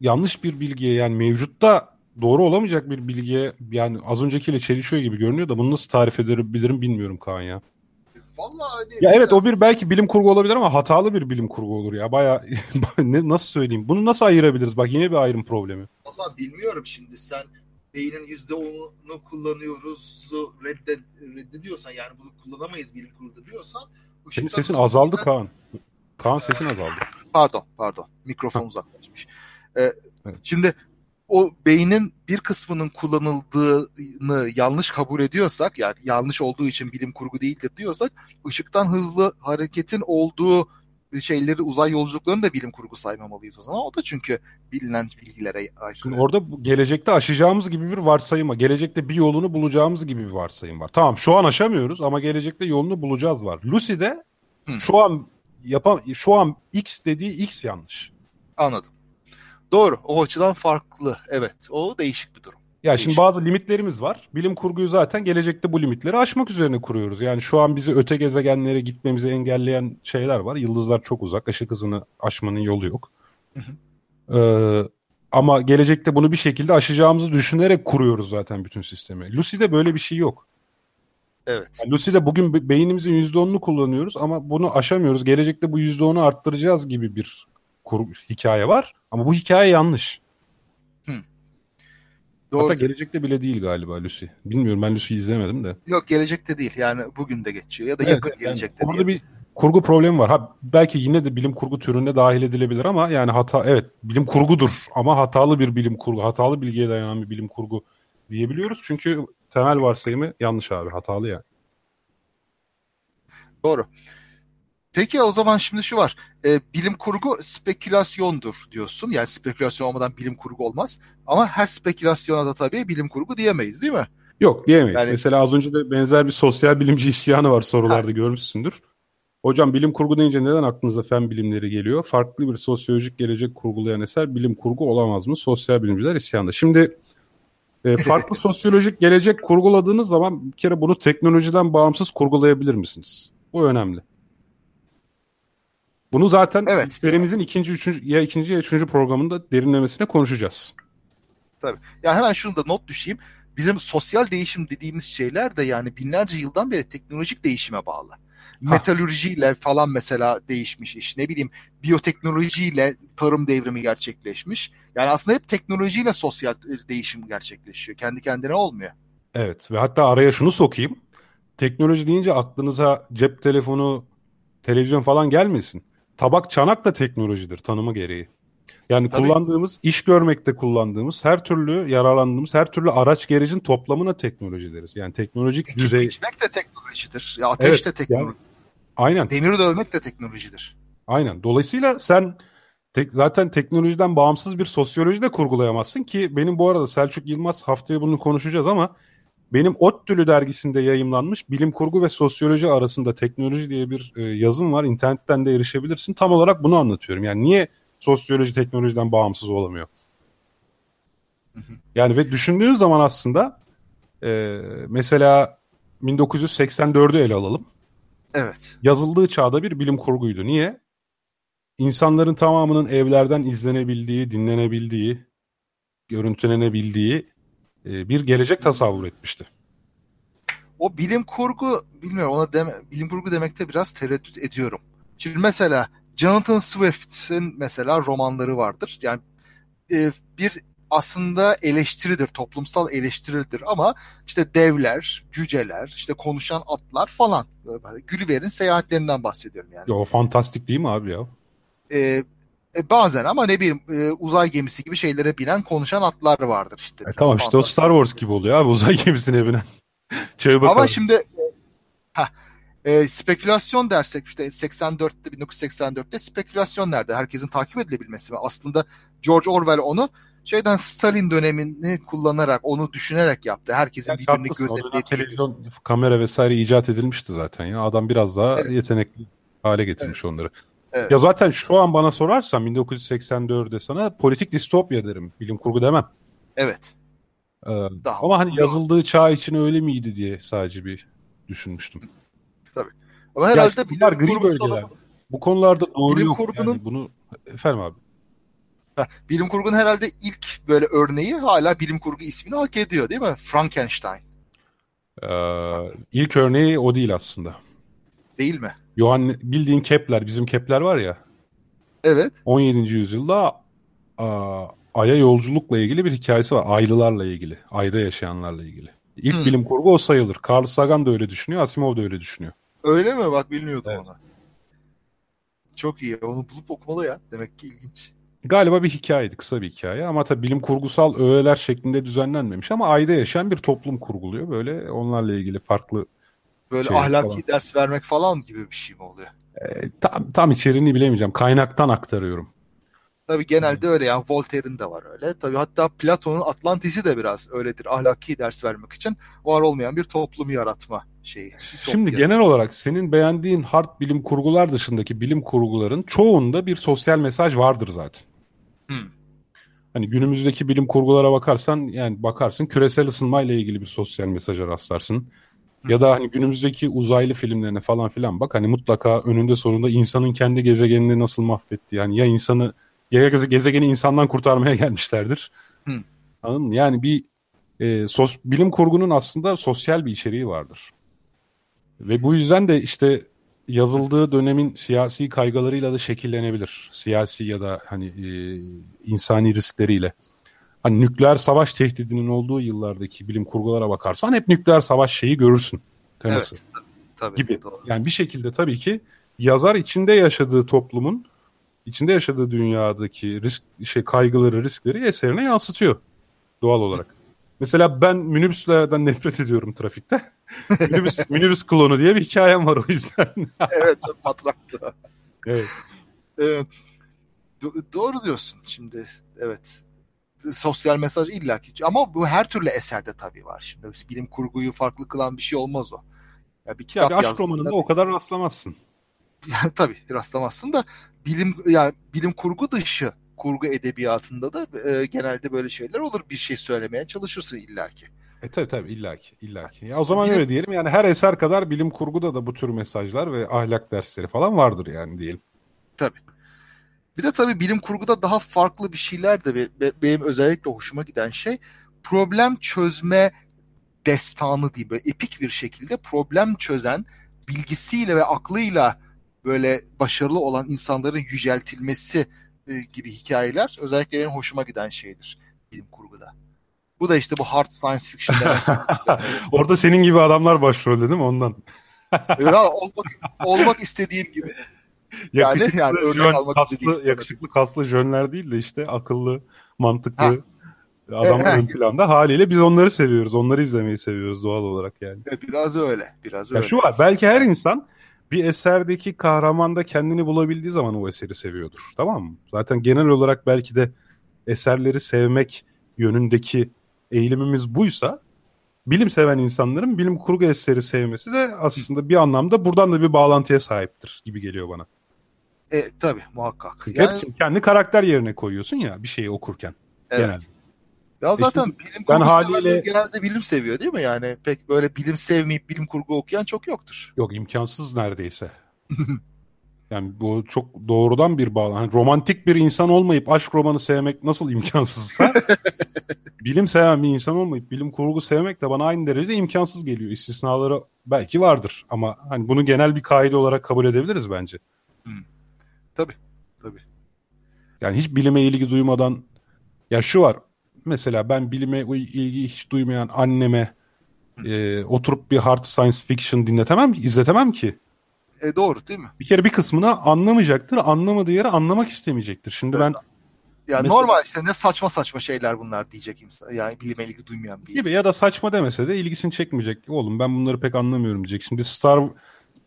yanlış bir bilgiye yani mevcutta doğru olamayacak bir bilgiye yani az öncekiyle çelişiyor gibi görünüyor da bunu nasıl tarif edebilirim bilmiyorum Kaan ya. Vallahi hani ya evet o bir belki bilim kurgu olabilir ama hatalı bir bilim kurgu olur ya. Baya ne nasıl söyleyeyim? Bunu nasıl ayırabiliriz? Bak yine bir ayrım problemi. Vallahi bilmiyorum şimdi sen beynin yüzde onunu kullanıyoruz reddet, reddediyorsan yani bunu kullanamayız bilim kurgu diyorsan senin sesin azaldı Kaan. Kaan sesin azaldı. Pardon pardon mikrofon uzaklaşmış. Ee, evet. Şimdi o beynin bir kısmının kullanıldığını yanlış kabul ediyorsak yani yanlış olduğu için bilim kurgu değildir diyorsak ışıktan hızlı hareketin olduğu şeyleri uzay yolculuklarını da bilim kurgu saymamalıyız o zaman. O da çünkü bilinen bilgilere aykırı. Şimdi orada gelecekte aşacağımız gibi bir varsayım var. Gelecekte bir yolunu bulacağımız gibi bir varsayım var. Tamam şu an aşamıyoruz ama gelecekte yolunu bulacağız var. Lucy'de Hı. şu an yapam şu an X dediği X yanlış. Anladım. Doğru. O açıdan farklı. Evet. O değişik bir durum. Ya şimdi bazı limitlerimiz var. Bilim kurguyu zaten gelecekte bu limitleri aşmak üzerine kuruyoruz. Yani şu an bizi öte gezegenlere gitmemizi engelleyen şeyler var. Yıldızlar çok uzak. Işık hızını aşmanın yolu yok. Ee, ama gelecekte bunu bir şekilde aşacağımızı düşünerek kuruyoruz zaten bütün sistemi. Lucy'de böyle bir şey yok. Evet. Yani Lucy'de bugün beynimizin %10'unu kullanıyoruz ama bunu aşamıyoruz. Gelecekte bu %10'u arttıracağız gibi bir kur, hikaye var. Ama bu hikaye yanlış. Doğru. Hatta gelecekte bile değil galiba Lucy. Bilmiyorum ben Lucy'yi izlemedim de. Yok gelecekte değil yani bugün de geçiyor ya da evet, yakın yani gelecekte Orada bir kurgu problemi var. Ha belki yine de bilim kurgu türünde dahil edilebilir ama yani hata evet bilim kurgudur ama hatalı bir bilim kurgu, hatalı bilgiye dayanan bir bilim kurgu diyebiliyoruz. Çünkü temel varsayımı yanlış abi, hatalı yani. Doğru. Peki o zaman şimdi şu var. E, bilim kurgu spekülasyondur diyorsun. Yani spekülasyon olmadan bilim kurgu olmaz. Ama her spekülasyona da tabii bilim kurgu diyemeyiz değil mi? Yok diyemeyiz. Yani... Mesela az önce de benzer bir sosyal bilimci isyanı var sorularda ha. görmüşsündür. Hocam bilim kurgu deyince neden aklınıza fen bilimleri geliyor? Farklı bir sosyolojik gelecek kurgulayan eser bilim kurgu olamaz mı? Sosyal bilimciler isyanda. Şimdi e, farklı sosyolojik gelecek kurguladığınız zaman bir kere bunu teknolojiden bağımsız kurgulayabilir misiniz? Bu önemli. Bunu zaten evet. serimizin ikinci, üçüncü, ya ikinci ya üçüncü programında derinlemesine konuşacağız. Tabii. Ya hemen şunu da not düşeyim. Bizim sosyal değişim dediğimiz şeyler de yani binlerce yıldan beri teknolojik değişime bağlı. Metalürjiyle falan mesela değişmiş iş. Ne bileyim biyoteknolojiyle tarım devrimi gerçekleşmiş. Yani aslında hep teknolojiyle sosyal değişim gerçekleşiyor. Kendi kendine olmuyor. Evet ve hatta araya şunu sokayım. Teknoloji deyince aklınıza cep telefonu, televizyon falan gelmesin. Tabak çanak da teknolojidir tanımı gereği. Yani Tabii. kullandığımız, iş görmekte kullandığımız, her türlü yararlandığımız, her türlü araç gerecin toplamına teknoloji deriz. Yani teknolojik Ekip düzey. Biçmek de teknolojidir. Ya ateş evet, de teknoloji. Yani, aynen. Demir dövmek de teknolojidir. Aynen. Dolayısıyla sen tek, zaten teknolojiden bağımsız bir sosyoloji de kurgulayamazsın ki benim bu arada Selçuk Yılmaz haftaya bunu konuşacağız ama benim ODTÜ'lü dergisinde yayımlanmış bilim kurgu ve sosyoloji arasında teknoloji diye bir e, yazım var. İnternetten de erişebilirsin. Tam olarak bunu anlatıyorum. Yani niye sosyoloji teknolojiden bağımsız olamıyor? Yani ve düşündüğün zaman aslında e, mesela 1984'ü ele alalım. Evet. Yazıldığı çağda bir bilim kurguydu. Niye? İnsanların tamamının evlerden izlenebildiği, dinlenebildiği, görüntülenebildiği e, bir gelecek tasavvur etmişti. O bilim kurgu bilmiyorum ona deme, bilim kurgu demekte biraz tereddüt ediyorum. Şimdi mesela Jonathan Swift'in mesela romanları vardır. Yani e, bir aslında eleştiridir, toplumsal eleştiridir ama işte devler, cüceler, işte konuşan atlar falan. Gülliver'in seyahatlerinden bahsediyorum yani. o fantastik değil mi abi ya? Ee, e, bazen ama ne bileyim e, uzay gemisi gibi şeylere binen konuşan atlar vardır işte. E, tamam işte o Star Wars gibi oluyor abi uzay gemisine binen. ama şimdi e, heh, e, spekülasyon dersek işte 84'te 1984'te spekülasyon nerede? Herkesin takip edilebilmesi ve aslında George Orwell onu şeyden Stalin dönemini kullanarak onu düşünerek yaptı. Herkesin yani birbirini gözetlediği. Televizyon, kamera vesaire icat edilmişti zaten ya. Adam biraz daha evet. yetenekli hale getirmiş evet. onları. Evet. Ya zaten şu an bana sorarsan 1984'de sana politik distopya derim. Bilim kurgu demem. Evet. Ee, Daha ama hani yazıldığı çağ için öyle miydi diye sadece bir düşünmüştüm. Tabii. Ama herhalde ya, bunlar gri bölgeler. Bu konularda doğru bilim yok. Kurgunun... Yani bunu efendim abi. bilim kurgunun herhalde ilk böyle örneği hala bilim kurgu ismini hak ediyor değil mi? Frankenstein. Ee, ilk örneği o değil aslında. Değil mi? Johann bildiğin Kepler, bizim Kepler var ya. Evet. 17. yüzyılda a, Ay'a yolculukla ilgili bir hikayesi var. Aylılarla ilgili. Ayda yaşayanlarla ilgili. İlk hmm. bilim kurgu o sayılır. Carl Sagan da öyle düşünüyor, Asimov da öyle düşünüyor. Öyle mi? Bak bilmiyordum evet. onu. Çok iyi. Onu bulup okumalı ya. Demek ki ilginç. Galiba bir hikayeydi, kısa bir hikaye ama tabii bilim kurgusal öğeler şeklinde düzenlenmemiş ama ayda yaşayan bir toplum kurguluyor. Böyle onlarla ilgili farklı Böyle şey ahlaki falan. ders vermek falan gibi bir şey mi oluyor? E, tam, tam içeriğini bilemeyeceğim. Kaynaktan aktarıyorum. Tabii genelde öyle yani Voltaire'in de var öyle. Tabii hatta Platon'un Atlantis'i de biraz öyledir. Ahlaki ders vermek için var olmayan bir toplumu yaratma şeyi. Şimdi genel olarak senin beğendiğin hard bilim kurgular dışındaki bilim kurguların çoğunda bir sosyal mesaj vardır zaten. Hmm. Hani günümüzdeki bilim kurgulara bakarsan yani bakarsın küresel ısınma ile ilgili bir sosyal mesaja rastlarsın. Ya da hani günümüzdeki uzaylı filmlerine falan filan bak hani mutlaka önünde sonunda insanın kendi gezegenini nasıl mahvetti. Yani ya insanı ya gezegeni insandan kurtarmaya gelmişlerdir. Hı. Anladın mı? Yani bir e, sos, bilim kurgunun aslında sosyal bir içeriği vardır. Ve bu yüzden de işte yazıldığı dönemin siyasi kaygılarıyla da şekillenebilir. Siyasi ya da hani e, insani riskleriyle hani nükleer savaş tehdidinin olduğu yıllardaki bilim kurgulara bakarsan hep nükleer savaş şeyi görürsün teması. Evet, tabii, gibi. Doğru. Yani bir şekilde tabii ki yazar içinde yaşadığı toplumun içinde yaşadığı dünyadaki risk şey kaygıları, riskleri eserine yansıtıyor doğal olarak. Mesela ben minibüslerden nefret ediyorum trafikte. minibüs, minibüs klonu diye bir hikayem var o yüzden. evet çok patraktı. Evet. evet. doğru diyorsun şimdi. Evet sosyal mesaj illaki. Ama bu her türlü eserde tabii var. Şimdi bilim kurguyu farklı kılan bir şey olmaz o. Ya bir kitap ya bir aşk romanında o kadar rastlamazsın. tabii rastlamazsın da bilim yani bilim kurgu dışı kurgu edebiyatında da e, genelde böyle şeyler olur. Bir şey söylemeye çalışırsın illaki. E tabii tabii illaki illaki. Ya o zaman bilim... öyle diyelim yani her eser kadar bilim kurguda da bu tür mesajlar ve ahlak dersleri falan vardır yani diyelim. Tabii. Bir de tabii bilim kurguda daha farklı bir şeyler de benim özellikle hoşuma giden şey problem çözme destanı diyeyim böyle epik bir şekilde problem çözen bilgisiyle ve aklıyla böyle başarılı olan insanların yüceltilmesi e, gibi hikayeler özellikle benim hoşuma giden şeydir bilim kurguda. Bu da işte bu hard science fiction denen. Orada senin gibi adamlar başrolde değil mi ondan? olmak, olmak istediğim gibi. yani yani örnek jön, almak kaslı, yakışıklı kaslı jönler değil de işte akıllı, mantıklı ha. adam ön planda haliyle biz onları seviyoruz. Onları izlemeyi seviyoruz doğal olarak yani. Biraz öyle. Biraz öyle. Ya şu var belki her insan bir eserdeki kahramanda kendini bulabildiği zaman o eseri seviyordur. Tamam mı? Zaten genel olarak belki de eserleri sevmek yönündeki eğilimimiz buysa bilim seven insanların bilim kurgu eseri sevmesi de aslında bir anlamda buradan da bir bağlantıya sahiptir gibi geliyor bana. E tabi muhakkak. Yani... Hep kendi karakter yerine koyuyorsun ya bir şeyi okurken evet. genelde. Ya zaten işte, bilim kurgu ben haliyle... genelde bilim seviyor değil mi? Yani pek böyle bilim sevmeyip bilim kurgu okuyan çok yoktur. Yok imkansız neredeyse. yani bu çok doğrudan bir bağlı. Hani romantik bir insan olmayıp aşk romanı sevmek nasıl imkansızsa bilim seven bir insan olmayıp bilim kurgu sevmek de bana aynı derecede imkansız geliyor. İstisnaları belki vardır ama hani bunu genel bir kaide olarak kabul edebiliriz bence. Hmm. Tabii. Tabii. Yani hiç bilime ilgi duymadan ya şu var mesela ben bilime ilgi hiç duymayan anneme e, oturup bir hard science fiction dinletemem, izletemem ki. E doğru değil mi? Bir kere bir kısmını anlamayacaktır, anlamadığı yere anlamak istemeyecektir. Şimdi evet. ben ya mesela, normal işte ne saçma saçma şeyler bunlar diyecek insan. Yani bilime ilgi duymayan bir Gibi ya da saçma demese de ilgisini çekmeyecek. Oğlum ben bunları pek anlamıyorum diyecek. Şimdi Star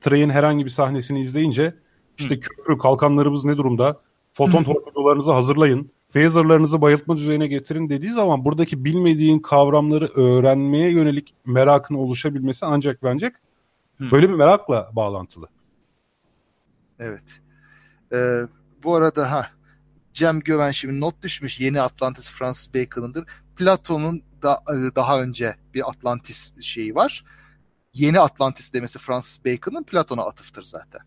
Trek'in herhangi bir sahnesini izleyince işte Hı. köprü kalkanlarımız ne durumda? Foton torpidolarınızı hazırlayın phaserlarınızı bayıltma düzeyine getirin dediği zaman buradaki bilmediğin kavramları öğrenmeye yönelik merakın oluşabilmesi ancak bence böyle bir merakla bağlantılı. Evet. Ee, bu arada ha Cem Göven şimdi not düşmüş. Yeni Atlantis Francis Bacon'ındır. Platon'un da, e, daha önce bir Atlantis şeyi var. Yeni Atlantis demesi Francis Bacon'ın Platon'a atıftır zaten.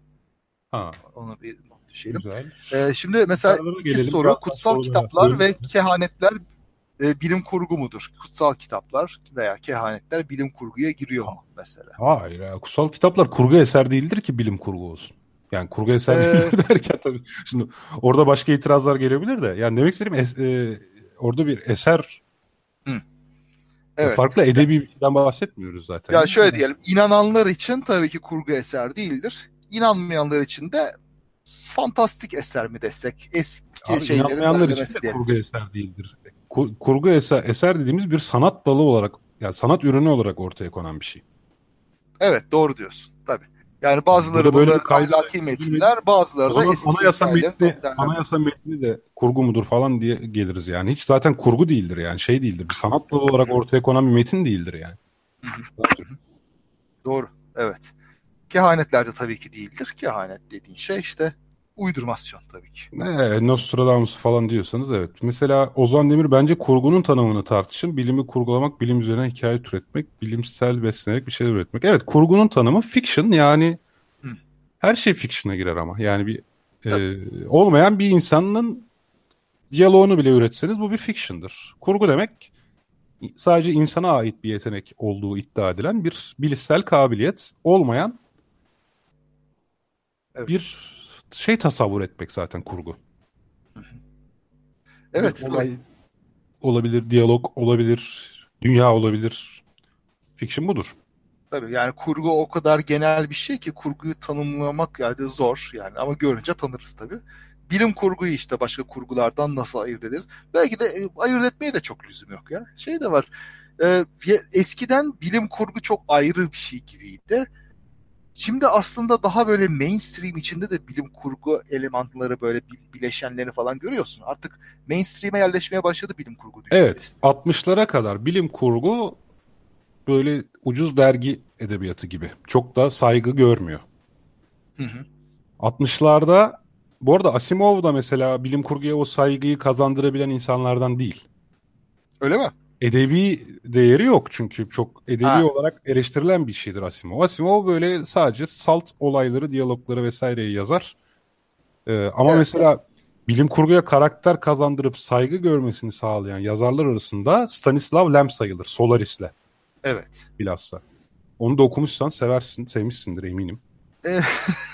Ha. Onu bir düşelim. Ee, şimdi mesela iki gelelim. soru. Biraz kutsal kitaplar ve kehanetler e, bilim kurgu mudur? Kutsal kitaplar veya kehanetler bilim kurguya giriyor mu mesela? Hayır ya. Kutsal kitaplar kurgu eser değildir ki bilim kurgu olsun. Yani kurgu eser ee... değildir derken tabii. Şimdi orada başka itirazlar gelebilir de. Yani demek istediğim es, e, orada bir eser Hı. Evet. Farklı edebi bir şeyden bahsetmiyoruz zaten. Ya şöyle diyelim, inananlar için tabii ki kurgu eser değildir. İnanmayanlar için de fantastik eser mi desek? Eski Abi, şeylerin için de kurgu eser değildir. Kur, kurgu eser, eser dediğimiz bir sanat dalı olarak yani sanat ürünü olarak ortaya konan bir şey. Evet doğru diyorsun tabii. Yani bazıları Burada böyle kaydı, ahlaki metinler, bazıları da eski anayasa metni, anayasa metni de kurgu mudur falan diye geliriz yani. Hiç zaten kurgu değildir yani şey değildir. Bir sanat dalı olarak ortaya konan bir metin değildir yani. Doğru evet. Kehanetler de tabii ki değildir. Kehanet dediğin şey işte uydurmasyon tabii ki. Ne, Nostradamus falan diyorsanız evet. Mesela Ozan Demir bence kurgunun tanımını tartışın. Bilimi kurgulamak, bilim üzerine hikaye üretmek, bilimsel beslenerek bir şeyler üretmek. Evet kurgunun tanımı fiction yani Hı. her şey fiction'a girer ama. Yani bir e, olmayan bir insanın diyaloğunu bile üretseniz bu bir fiction'dır. Kurgu demek sadece insana ait bir yetenek olduğu iddia edilen bir bilişsel kabiliyet olmayan evet. bir şey tasavvur etmek zaten kurgu. Evet. Bir olay olabilir, diyalog olabilir, dünya olabilir. Fiction budur. Tabii yani kurgu o kadar genel bir şey ki kurguyu tanımlamak yani zor yani ama görünce tanırız tabii. Bilim kurguyu işte başka kurgulardan nasıl ayırt ederiz? Belki de e, ayırt etmeye de çok lüzum yok ya. Şey de var. E, eskiden bilim kurgu çok ayrı bir şey gibiydi Şimdi aslında daha böyle mainstream içinde de bilim kurgu elemanları böyle bileşenlerini falan görüyorsun. Artık mainstream'e yerleşmeye başladı bilim kurgu Evet 60'lara kadar bilim kurgu böyle ucuz dergi edebiyatı gibi. Çok da saygı görmüyor. Hı hı. 60'larda bu arada Asimov da mesela bilim kurguya o saygıyı kazandırabilen insanlardan değil. Öyle mi? Edebi değeri yok çünkü çok edebi ha. olarak eleştirilen bir şeydir Asimov. Asimov böyle sadece salt olayları, diyalogları vesaireyi yazar. Ee, ama evet. mesela bilim kurguya karakter kazandırıp saygı görmesini sağlayan yazarlar arasında Stanislav Lem sayılır Solaris'le. Evet. Bilhassa. Onu da okumuşsan seversin, sevmişsindir eminim.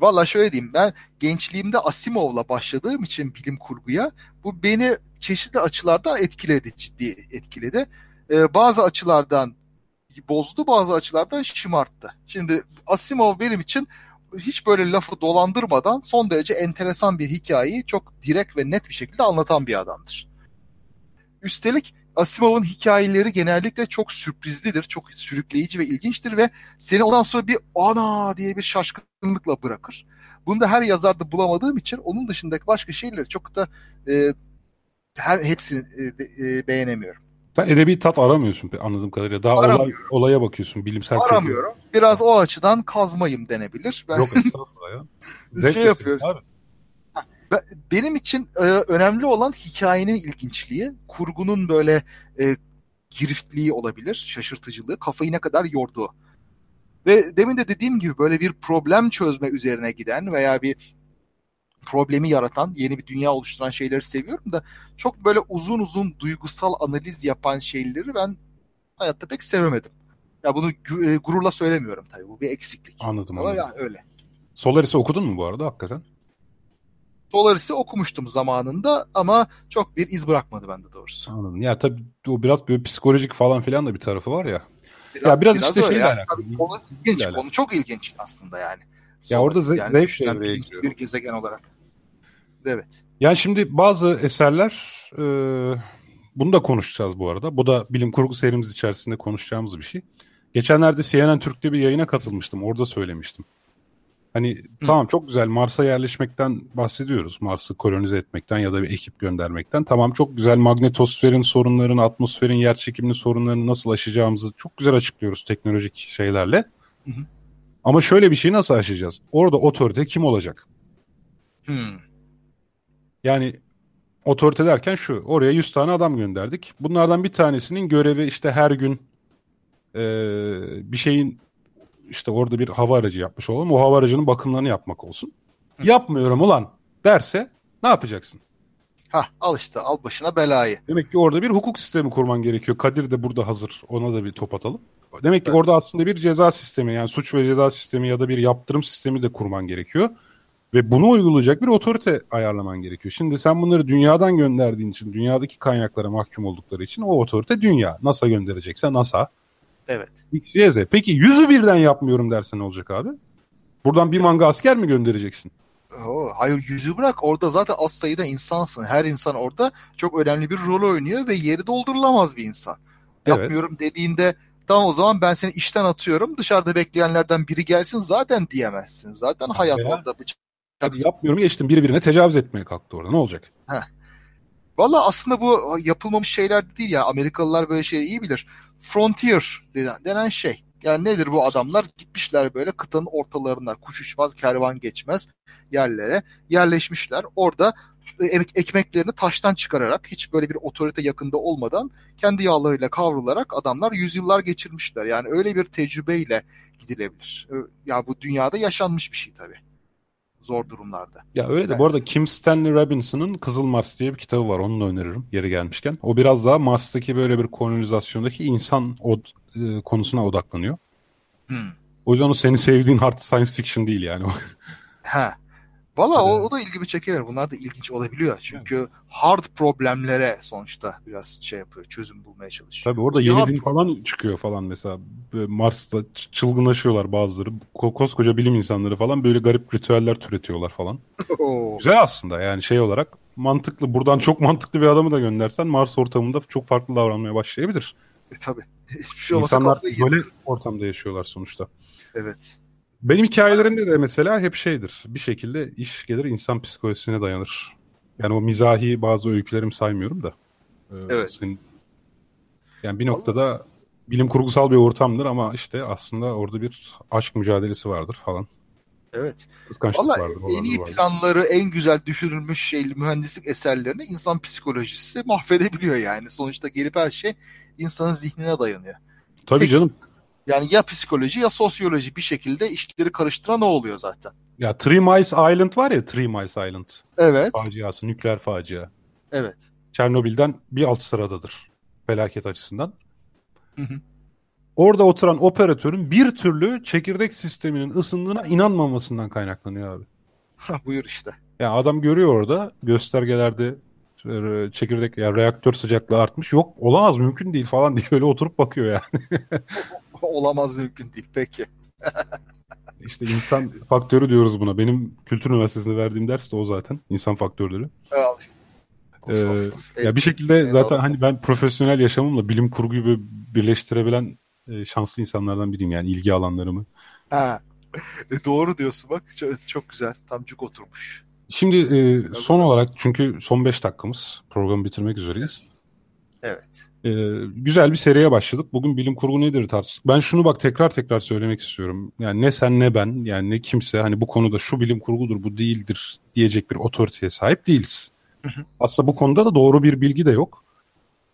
Valla şöyle diyeyim ben gençliğimde Asimov'la başladığım için bilim kurguya bu beni çeşitli açılardan etkiledi ciddi etkiledi. Ee, bazı açılardan bozdu bazı açılardan şımarttı. Şimdi Asimov benim için hiç böyle lafı dolandırmadan son derece enteresan bir hikayeyi çok direkt ve net bir şekilde anlatan bir adamdır. Üstelik Asimov'un hikayeleri genellikle çok sürprizlidir, çok sürükleyici ve ilginçtir ve seni ondan sonra bir ana diye bir şaşkınlıkla bırakır. Bunu da her yazarda bulamadığım için onun dışındaki başka şeyleri çok da e, her hepsini e, e, beğenemiyorum. Sen edebi tat aramıyorsun anladığım kadarıyla. Daha olay, olaya bakıyorsun bilimsel. Aramıyorum. Kötü. Biraz o açıdan kazmayım denebilir. Ben... Yok estağfurullah ya. Zevk şey yapıyorum. Benim için e, önemli olan hikayenin ilginçliği, kurgunun böyle e, giriftliği olabilir, şaşırtıcılığı, kafayı ne kadar yorduğu. Ve demin de dediğim gibi böyle bir problem çözme üzerine giden veya bir problemi yaratan, yeni bir dünya oluşturan şeyleri seviyorum da çok böyle uzun uzun duygusal analiz yapan şeyleri ben hayatta pek sevemedim. Ya bunu e, gururla söylemiyorum tabii. Bu bir eksiklik. Anladım. Ama anladım. yani öyle. Solaris'i okudun mu bu arada hakikaten? Solaris'i okumuştum zamanında ama çok bir iz bırakmadı bende doğrusu. Anladım. Ya tabii o biraz böyle psikolojik falan filan da bir tarafı var ya. Biraz, ya biraz, biraz işte şeyle yani. alakalı. Konu ilginç. Konu çok ilginç aslında yani. Ya orada zevk yani, zevk bir, bir gezegen olarak. Evet. Yani şimdi bazı eserler e, bunu da konuşacağız bu arada. Bu da bilim kurgu serimiz içerisinde konuşacağımız bir şey. Geçenlerde CNN Türk'te bir yayına katılmıştım. Orada söylemiştim. Hani Hı. tamam çok güzel Mars'a yerleşmekten bahsediyoruz. Mars'ı kolonize etmekten ya da bir ekip göndermekten. Tamam çok güzel magnetosferin sorunlarını, atmosferin yer çekimini sorunlarını nasıl aşacağımızı çok güzel açıklıyoruz teknolojik şeylerle. Hı hı. Ama şöyle bir şeyi nasıl aşacağız? Orada otorite kim olacak? Hmm. Yani otorite derken şu. Oraya 100 tane adam gönderdik. Bunlardan bir tanesinin görevi işte her gün e, bir şeyin işte orada bir hava aracı yapmış olalım. O hava aracının bakımlarını yapmak olsun. Hı. Yapmıyorum ulan derse ne yapacaksın? Ha al işte al başına belayı. Demek ki orada bir hukuk sistemi kurman gerekiyor. Kadir de burada hazır. Ona da bir top atalım. Demek ki evet. orada aslında bir ceza sistemi yani suç ve ceza sistemi ya da bir yaptırım sistemi de kurman gerekiyor. Ve bunu uygulayacak bir otorite ayarlaman gerekiyor. Şimdi sen bunları dünyadan gönderdiğin için, dünyadaki kaynaklara mahkum oldukları için o otorite dünya. NASA gönderecekse NASA. Evet. X, Y, Z. Peki yüzü birden yapmıyorum dersen ne olacak abi? Buradan bir manga asker mi göndereceksin? Oo, hayır yüzü bırak orada zaten az sayıda insansın. Her insan orada çok önemli bir rol oynuyor ve yeri doldurulamaz bir insan. Evet. Yapmıyorum dediğinde tamam o zaman ben seni işten atıyorum dışarıda bekleyenlerden biri gelsin zaten diyemezsin. Zaten hayat ya. orada bıçak yapmıyorum geçtim birbirine tecavüz etmeye kalktı orada ne olacak? Heh. Valla aslında bu yapılmamış şeyler de değil ya. Amerikalılar böyle şeyi iyi bilir. Frontier denen, denen şey. Yani nedir bu adamlar? Gitmişler böyle kıtanın ortalarına kuş uçmaz, kervan geçmez yerlere yerleşmişler. Orada e, ekmeklerini taştan çıkararak hiç böyle bir otorite yakında olmadan kendi yağlarıyla kavrularak adamlar yüzyıllar geçirmişler. Yani öyle bir tecrübeyle gidilebilir. Ya bu dünyada yaşanmış bir şey tabii zor durumlarda. Ya öyle de yani. bu arada Kim Stanley Robinson'ın Kızıl Mars diye bir kitabı var. Onu da öneririm yeri gelmişken. O biraz daha Mars'taki böyle bir kolonizasyondaki insan od e, konusuna odaklanıyor. Hmm. O yüzden o senin sevdiğin hard science fiction değil yani. ha. Valla o, o da ilgimi çekiyor. Bunlar da ilginç olabiliyor. Çünkü evet. hard problemlere sonuçta biraz şey yapıyor. Çözüm bulmaya çalışıyor. Tabii orada yeni ya, din falan çıkıyor falan mesela. Mars'ta çılgınlaşıyorlar bazıları. Koskoca bilim insanları falan böyle garip ritüeller türetiyorlar falan. Güzel aslında yani şey olarak mantıklı. Buradan çok mantıklı bir adamı da göndersen Mars ortamında çok farklı davranmaya başlayabilir. E tabii. Hiçbir şey İnsanlar böyle ortamda yaşıyorlar sonuçta. Evet. Benim hikayelerimde de mesela hep şeydir. Bir şekilde iş gelir insan psikolojisine dayanır. Yani o mizahi bazı öykülerim saymıyorum da. Ee, evet. Senin, yani bir noktada bilim kurgusal bir ortamdır ama işte aslında orada bir aşk mücadelesi vardır falan. Evet. Valla. En iyi vardır. planları, en güzel düşünülmüş şey, mühendislik eserlerini insan psikolojisi mahvedebiliyor yani. Sonuçta gelip her şey insanın zihnine dayanıyor. Tabii Tek, canım. Yani ya psikoloji ya sosyoloji bir şekilde işleri karıştıran o oluyor zaten. Ya Three Miles Island var ya Three Miles Island. Evet. Faciası, nükleer facia. Evet. Çernobil'den bir alt sıradadır felaket açısından. Hı hı. Orada oturan operatörün bir türlü çekirdek sisteminin ısındığına inanmamasından kaynaklanıyor abi. Buyur işte. Ya adam görüyor orada göstergelerde e, çekirdek ya reaktör sıcaklığı artmış. Yok olamaz mümkün değil falan diye öyle oturup bakıyor yani. Olamaz mümkün değil peki. İşte insan faktörü diyoruz buna. Benim kültür üniversitesinde verdiğim ders de o zaten. İnsan faktörleri. Ee, ya bir şekilde zaten hani ben profesyonel yaşamımla bilim kurguyu birleştirebilen e, şanslı insanlardan biriyim yani ilgi alanlarımı. Ha. E, doğru diyorsun bak çok, çok güzel tam cuk oturmuş. Şimdi e, son olarak çünkü son 5 dakikamız programı bitirmek üzereyiz. Evet. E, güzel bir seriye başladık. Bugün bilim kurgu nedir tartıştık. Ben şunu bak tekrar tekrar söylemek istiyorum. Yani ne sen ne ben yani ne kimse hani bu konuda şu bilim kurgudur bu değildir diyecek bir otoriteye sahip değiliz. Hı hı. Aslında bu konuda da doğru bir bilgi de yok.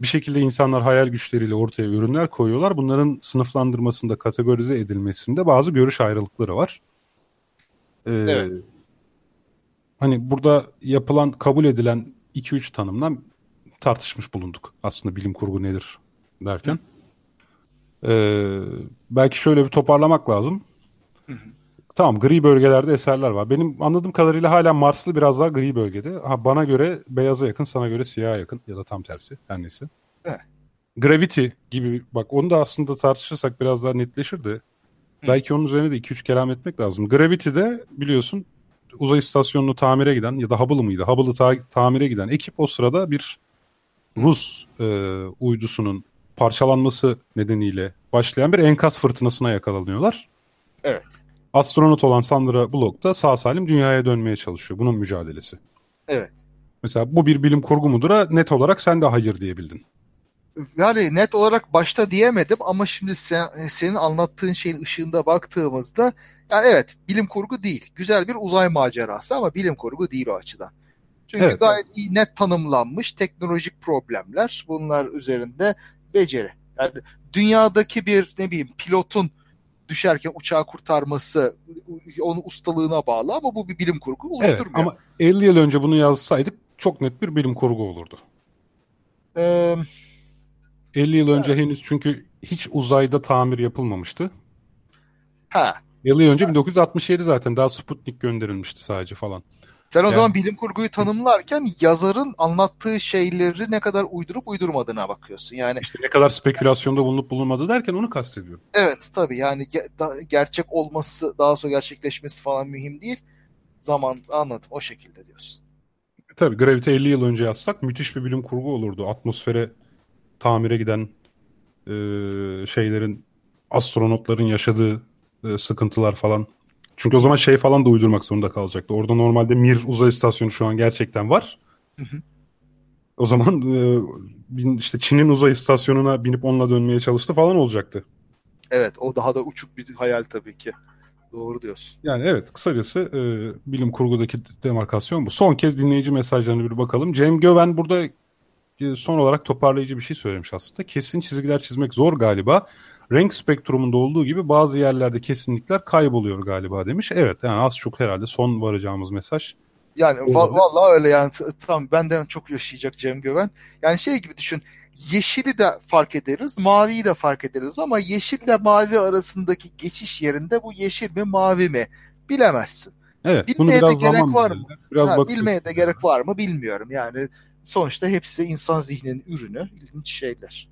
Bir şekilde insanlar hayal güçleriyle ortaya ürünler koyuyorlar. Bunların sınıflandırmasında, kategorize edilmesinde bazı görüş ayrılıkları var. Ee, evet. Hani burada yapılan, kabul edilen 2-3 tanımdan tartışmış bulunduk. Aslında bilim kurgu nedir derken. Ee, belki şöyle bir toparlamak lazım. Tamam gri bölgelerde eserler var. Benim anladığım kadarıyla hala Marslı biraz daha gri bölgede. Ha, bana göre beyaza yakın, sana göre siyaha yakın ya da tam tersi her neyse. Evet. Gravity gibi bak onu da aslında tartışırsak biraz daha netleşir de. Belki onun üzerine de 2-3 kelam etmek lazım. Gravity'de biliyorsun uzay istasyonunu tamire giden ya da Hubble mıydı? Hubble'ı ta- tamire giden ekip o sırada bir Rus e, uydusunun parçalanması nedeniyle başlayan bir enkaz fırtınasına yakalanıyorlar. Evet. Astronot olan Sandra Bullock da sağ salim dünyaya dönmeye çalışıyor. Bunun mücadelesi. Evet. Mesela bu bir bilim kurgu mudur? Net olarak sen de hayır diyebildin. Yani net olarak başta diyemedim ama şimdi sen, senin anlattığın şeyin ışığında baktığımızda yani evet bilim kurgu değil. Güzel bir uzay macerası ama bilim kurgu değil o açıdan. Çünkü evet, gayet evet. iyi net tanımlanmış teknolojik problemler bunlar üzerinde beceri. Yani dünyadaki bir ne bileyim pilotun düşerken uçağı kurtarması onun ustalığına bağlı ama bu bir bilim kurgu oluşturmuyor. Evet, ama 50 yıl önce bunu yazsaydık çok net bir bilim kurgu olurdu. Ee, 50 yıl önce evet. henüz çünkü hiç uzayda tamir yapılmamıştı. Ha. 50 yıl önce ha. 1967 zaten daha Sputnik gönderilmişti sadece falan. Sen o yani, zaman bilim kurguyu tanımlarken yazarın anlattığı şeyleri ne kadar uydurup uydurmadığına bakıyorsun. Yani işte ne kadar spekülasyonda bulunup bulunmadı derken onu kastediyorum. Evet tabii yani ge- gerçek olması daha sonra gerçekleşmesi falan mühim değil. Zaman anladım o şekilde diyorsun. Tabii Gravity 50 yıl önce yazsak müthiş bir bilim kurgu olurdu. Atmosfere tamire giden e, şeylerin astronotların yaşadığı e, sıkıntılar falan çünkü o zaman şey falan da uydurmak zorunda kalacaktı. Orada normalde Mir uzay istasyonu şu an gerçekten var. Hı hı. O zaman e, işte Çin'in uzay istasyonuna binip onunla dönmeye çalıştı falan olacaktı. Evet o daha da uçuk bir hayal tabii ki. Doğru diyorsun. Yani evet kısacası e, bilim kurgudaki demarkasyon bu. Son kez dinleyici mesajlarına bir bakalım. Cem Göven burada e, son olarak toparlayıcı bir şey söylemiş aslında. Kesin çizgiler çizmek zor galiba renk spektrumunda olduğu gibi bazı yerlerde kesinlikler kayboluyor galiba demiş. Evet yani az çok herhalde son varacağımız mesaj. Yani va- vallahi öyle yani tam benden çok yaşayacak Cem Göven. Yani şey gibi düşün yeşili de fark ederiz, maviyi de fark ederiz ama yeşille mavi arasındaki geçiş yerinde bu yeşil mi mavi mi bilemezsin. Evet, bilmeye de gerek var mı? Biraz ha, bilmeye de gerek var mı bilmiyorum. Yani sonuçta hepsi insan zihninin ürünü, ilginç şeyler.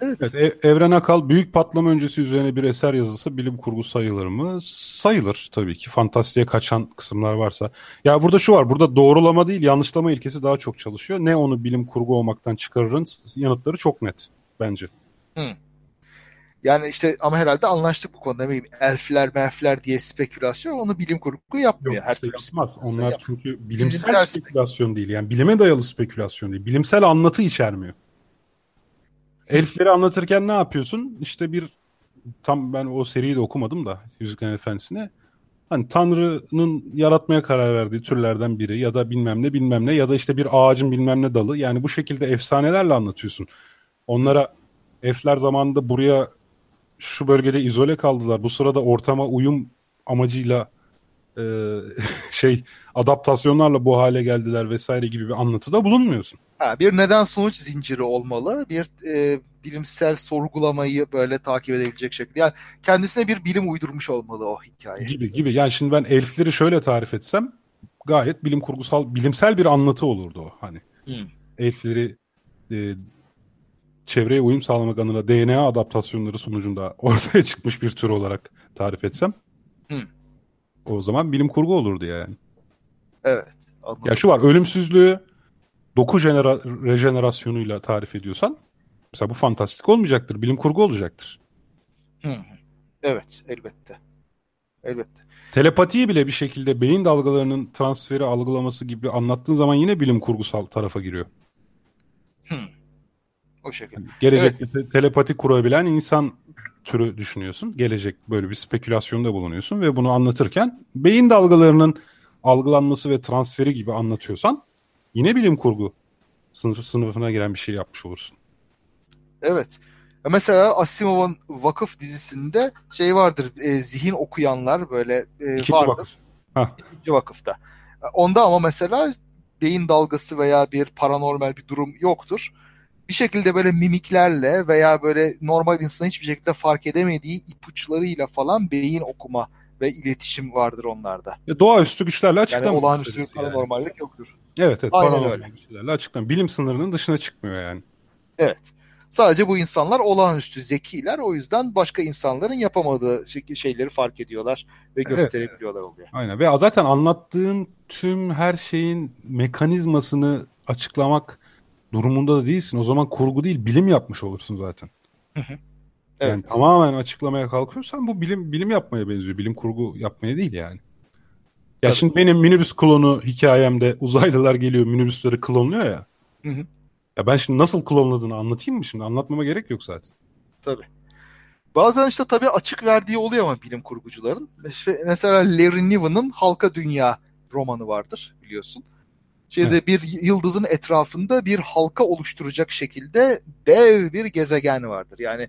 Evet. evet. Evren Akal büyük patlama öncesi üzerine bir eser yazısı bilim kurgu sayılır mı? Sayılır tabii ki. Fantastiğe kaçan kısımlar varsa. Ya burada şu var. Burada doğrulama değil yanlışlama ilkesi daha çok çalışıyor. Ne onu bilim kurgu olmaktan çıkarırın yanıtları çok net bence. Hı. Yani işte ama herhalde anlaştık bu konuda. Bileyim, elfler merfler diye spekülasyon onu bilim kurgu yapmıyor. Yok, Her işte yapmaz. Onlar yapmıyor. çünkü bilimsel, bilimsel spekülasyon değil. Yani bilime dayalı spekülasyon değil. Bilimsel anlatı içermiyor. Elfleri anlatırken ne yapıyorsun? İşte bir tam ben o seriyi de okumadım da Yüzüklerin Efendisi'ne. Hani Tanrı'nın yaratmaya karar verdiği türlerden biri ya da bilmem ne bilmem ne ya da işte bir ağacın bilmem ne dalı. Yani bu şekilde efsanelerle anlatıyorsun. Onlara elfler zamanında buraya şu bölgede izole kaldılar. Bu sırada ortama uyum amacıyla e, şey adaptasyonlarla bu hale geldiler vesaire gibi bir anlatıda bulunmuyorsun. Ha, bir neden sonuç zinciri olmalı. Bir e, bilimsel sorgulamayı böyle takip edebilecek şekilde. Yani kendisine bir bilim uydurmuş olmalı o hikaye. Gibi gibi. Yani şimdi ben elfleri şöyle tarif etsem gayet bilim kurgusal, bilimsel bir anlatı olurdu o. Hani hmm. elfleri e, çevreye uyum sağlamak adına DNA adaptasyonları sonucunda ortaya çıkmış bir tür olarak tarif etsem. Hı. O zaman bilim kurgu olurdu yani. Evet. Anladım. Ya şu var ölümsüzlüğü doku jenera- rejenerasyonuyla tarif ediyorsan mesela bu fantastik olmayacaktır. Bilim kurgu olacaktır. Hı. Evet elbette. Elbette. Telepatiyi bile bir şekilde beyin dalgalarının transferi algılaması gibi anlattığın zaman yine bilim kurgusal tarafa giriyor. Hı. O şekilde. Yani gelecekte evet. te- telepati kurabilen insan türü düşünüyorsun. Gelecek böyle bir spekülasyonda bulunuyorsun ve bunu anlatırken beyin dalgalarının algılanması ve transferi gibi anlatıyorsan yine bilim kurgu sınıf, sınıfına giren bir şey yapmış olursun. Evet. Mesela Asimov'un Vakıf dizisinde şey vardır e, zihin okuyanlar böyle e, İkinci vardır. Vakıf. İkinci vakıfta. Onda ama mesela beyin dalgası veya bir paranormal bir durum yoktur. Bir şekilde böyle mimiklerle veya böyle normal insan hiçbir şekilde fark edemediği ipuçlarıyla falan beyin okuma ve iletişim vardır onlarda. Ya doğaüstü güçlerle açıklanmış. Yani olağanüstü bir paranormallik yani. yoktur. Evet evet Aynen güçlerle açıklan. Bilim sınırının dışına çıkmıyor yani. Evet. Sadece bu insanlar olağanüstü zekiler. O yüzden başka insanların yapamadığı şeyleri fark ediyorlar ve gösterebiliyorlar oluyor. Aynen ve zaten anlattığın tüm her şeyin mekanizmasını açıklamak durumunda da değilsin. O zaman kurgu değil bilim yapmış olursun zaten. evet. Yani tamamen açıklamaya kalkıyorsan bu bilim bilim yapmaya benziyor. Bilim kurgu yapmaya değil yani. Ya Tabii. şimdi benim minibüs klonu hikayemde uzaylılar geliyor minibüsleri klonluyor ya. Hı hı. Ya ben şimdi nasıl klonladığını anlatayım mı şimdi? Anlatmama gerek yok zaten. Tabii. Bazen işte tabii açık verdiği oluyor ama bilim kurgucuların. Mesela Larry Niven'ın Halka Dünya romanı vardır biliyorsun. Şeyde evet. bir yıldızın etrafında bir halka oluşturacak şekilde dev bir gezegen vardır. Yani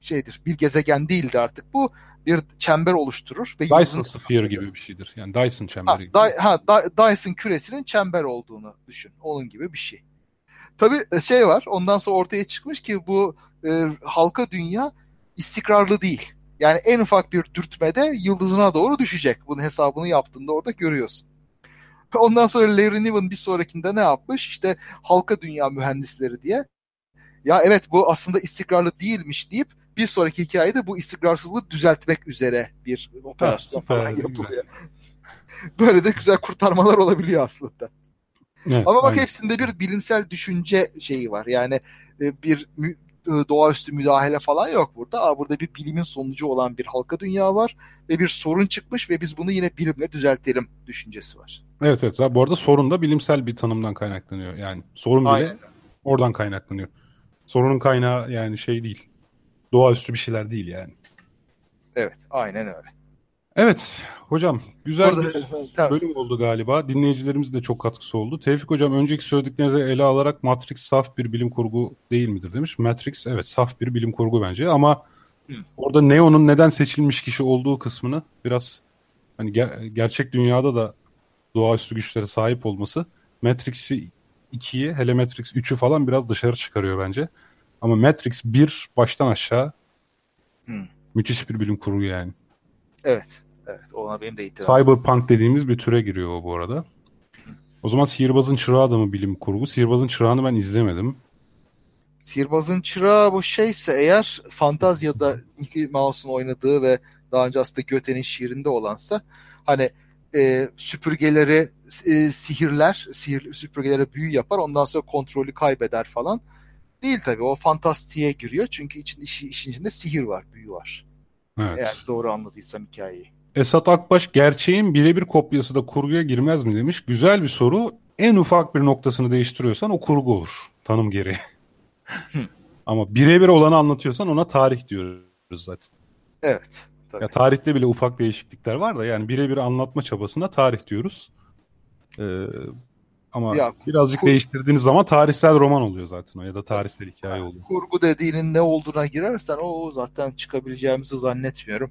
şeydir bir gezegen değildi artık bu bir çember oluşturur. Ve Dyson Sphere gibi bir şeydir. Yani Dyson çemberi. Ha, Di- ha, Dyson küresinin çember olduğunu düşün. Onun gibi bir şey. Tabii e, şey var ondan sonra ortaya çıkmış ki bu e, halka dünya istikrarlı değil. Yani en ufak bir dürtmede yıldızına doğru düşecek. Bunun hesabını yaptığında orada görüyorsun. Ondan sonra Larry Niven bir sonrakinde ne yapmış? İşte halka dünya mühendisleri diye. Ya evet bu aslında istikrarlı değilmiş deyip bir sonraki hikayede bu istikrarsızlığı düzeltmek üzere bir operasyon falan yapılıyor. Böyle de güzel kurtarmalar olabiliyor aslında. Evet, Ama bak aynen. hepsinde bir bilimsel düşünce şeyi var. Yani e, bir e, doğaüstü müdahale falan yok burada. Aa, burada bir bilimin sonucu olan bir halka dünya var ve bir sorun çıkmış ve biz bunu yine bilimle düzeltelim düşüncesi var. Evet evet. Bu arada sorun da bilimsel bir tanımdan kaynaklanıyor. Yani sorun bile Aynen. oradan kaynaklanıyor. Sorunun kaynağı yani şey değil. Doğaüstü bir şeyler değil yani. Evet, aynen öyle. Evet hocam güzel Orada, bir bölüm oldu galiba. Dinleyicilerimiz de çok katkısı oldu. Tevfik hocam önceki söylediklerinizi ele alarak Matrix saf bir bilim kurgu değil midir demiş. Matrix evet saf bir bilim kurgu bence ama Hı. orada Neo'nun neden seçilmiş kişi olduğu kısmını biraz hani ger- gerçek dünyada da doğaüstü güçlere sahip olması Matrix'i 2'yi hele Matrix 3'ü falan biraz dışarı çıkarıyor bence. Ama Matrix 1 baştan aşağı Hı. müthiş bir bilim kurgu yani. Evet. Evet ona benim de itirazım. Cyberpunk dediğimiz bir türe giriyor o bu arada. O zaman Sihirbazın Çırağı da mı bilim kurgu? Sihirbazın Çırağı'nı ben izlemedim. Sihirbazın Çırağı bu şeyse eğer Fantazya'da Mickey Mouse'un oynadığı ve daha önce aslında Göte'nin şiirinde olansa hani e, süpürgeleri e, sihirler, sihir, süpürgelere büyü yapar ondan sonra kontrolü kaybeder falan. Değil tabii o fantastiğe giriyor çünkü için, işi, işin içinde sihir var, büyü var. Evet. Eğer doğru anladıysam hikayeyi. Esat Akbaş gerçeğin birebir kopyası da kurguya girmez mi demiş. Güzel bir soru. En ufak bir noktasını değiştiriyorsan o kurgu olur. Tanım gereği. Ama birebir olanı anlatıyorsan ona tarih diyoruz zaten. Evet. Tabii. Ya tarihte bile ufak değişiklikler var da yani birebir anlatma çabasına tarih diyoruz. Ee, ama ya, birazcık kur... değiştirdiğiniz zaman tarihsel roman oluyor zaten o ya da tarihsel hikaye oluyor. Kurgu dediğinin ne olduğuna girersen o zaten çıkabileceğimizi zannetmiyorum.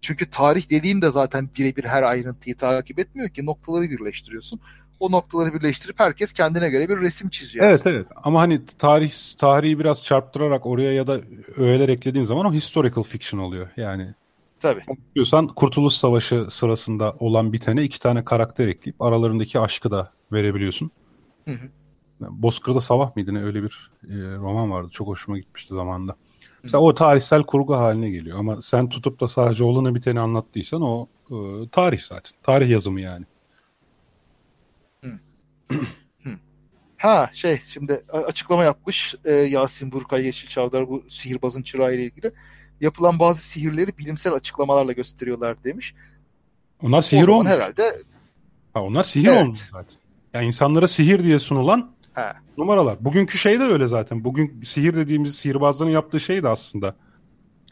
Çünkü tarih dediğin de zaten birebir her ayrıntıyı takip etmiyor ki noktaları birleştiriyorsun. O noktaları birleştirip herkes kendine göre bir resim çiziyor. Evet aslında. evet ama hani tarih tarihi biraz çarptırarak oraya ya da öğeler eklediğin zaman o historical fiction oluyor. Yani Tabii. Diyorsan Kurtuluş Savaşı sırasında olan bitene iki tane karakter ekleyip aralarındaki aşkı da verebiliyorsun. Hı hı. Bozkır'da Sabah mıydı ne öyle bir e, roman vardı. Çok hoşuma gitmişti zamanında. Mesela o tarihsel kurgu haline geliyor ama sen tutup da sadece olanı biteni anlattıysan o e, tarih zaten. Tarih yazımı yani. Ha şey şimdi açıklama yapmış e, Yasin Burkay Yeşil Çavdar bu sihirbazın çırağı ile ilgili. Yapılan bazı sihirleri bilimsel açıklamalarla gösteriyorlar demiş. Onlar sihir olmuş. herhalde ha, onlar sihir evet. olmuş zaten. Yani insanlara sihir diye sunulan ha. numaralar. Bugünkü şey de öyle zaten. Bugün sihir dediğimiz sihirbazların yaptığı şey de aslında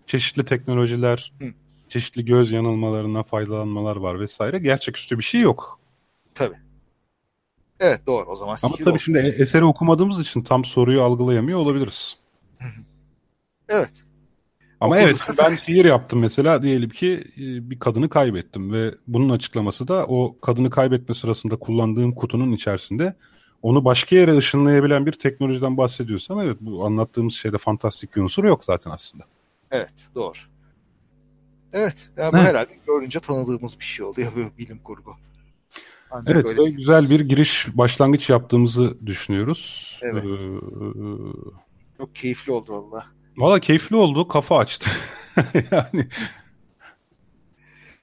çeşitli teknolojiler, Hı. çeşitli göz yanılmalarından faydalanmalar var vesaire. Gerçeküstü bir şey yok. Tabii. Evet doğru o zaman. Ama tabii oldu. şimdi eseri okumadığımız için tam soruyu algılayamıyor olabiliriz. Evet. Ama evet ben sihir yaptım mesela diyelim ki e, bir kadını kaybettim ve bunun açıklaması da o kadını kaybetme sırasında kullandığım kutunun içerisinde onu başka yere ışınlayabilen bir teknolojiden bahsediyorsam evet bu anlattığımız şeyde fantastik bir unsur yok zaten aslında. Evet doğru. Evet yani bu herhalde görünce tanıdığımız bir şey oluyor bu bilim kurgu. Ancak evet öyle güzel bir giriş başlangıç yaptığımızı düşünüyoruz. Evet. Ee, Çok keyifli oldu valla. Valla keyifli oldu. Kafa açtı. yani.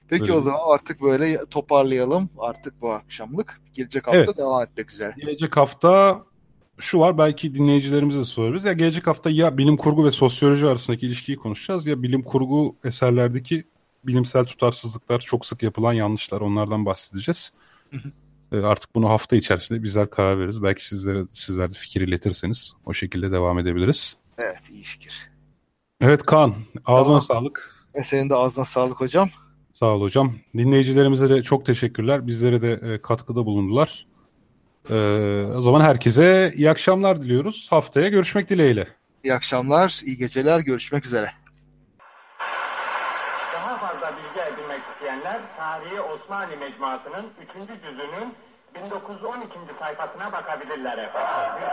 Peki böyle. o zaman artık böyle toparlayalım. Artık bu akşamlık. Gelecek hafta evet. devam etmek üzere. Gelecek hafta şu var belki dinleyicilerimize de sorarız. Ya gelecek hafta ya bilim kurgu ve sosyoloji arasındaki ilişkiyi konuşacağız ya bilim kurgu eserlerdeki bilimsel tutarsızlıklar, çok sık yapılan yanlışlar onlardan bahsedeceğiz. Ee, artık bunu hafta içerisinde bizler karar veririz. Belki sizlere sizler de fikir iletirseniz o şekilde devam edebiliriz. Evet iyi fikir. Evet Kaan ağzına tamam. sağlık. Ve senin de ağzına sağlık hocam. Sağ ol hocam. Dinleyicilerimize de çok teşekkürler. Bizlere de e, katkıda bulundular. Ee, o zaman herkese iyi akşamlar diliyoruz. Haftaya görüşmek dileğiyle. İyi akşamlar, iyi geceler. Görüşmek üzere. Daha fazla bilgi edinmek isteyenler Tarihi Osmanlı Mecmuası'nın 3. cüzünün 1912. sayfasına bakabilirler efendim.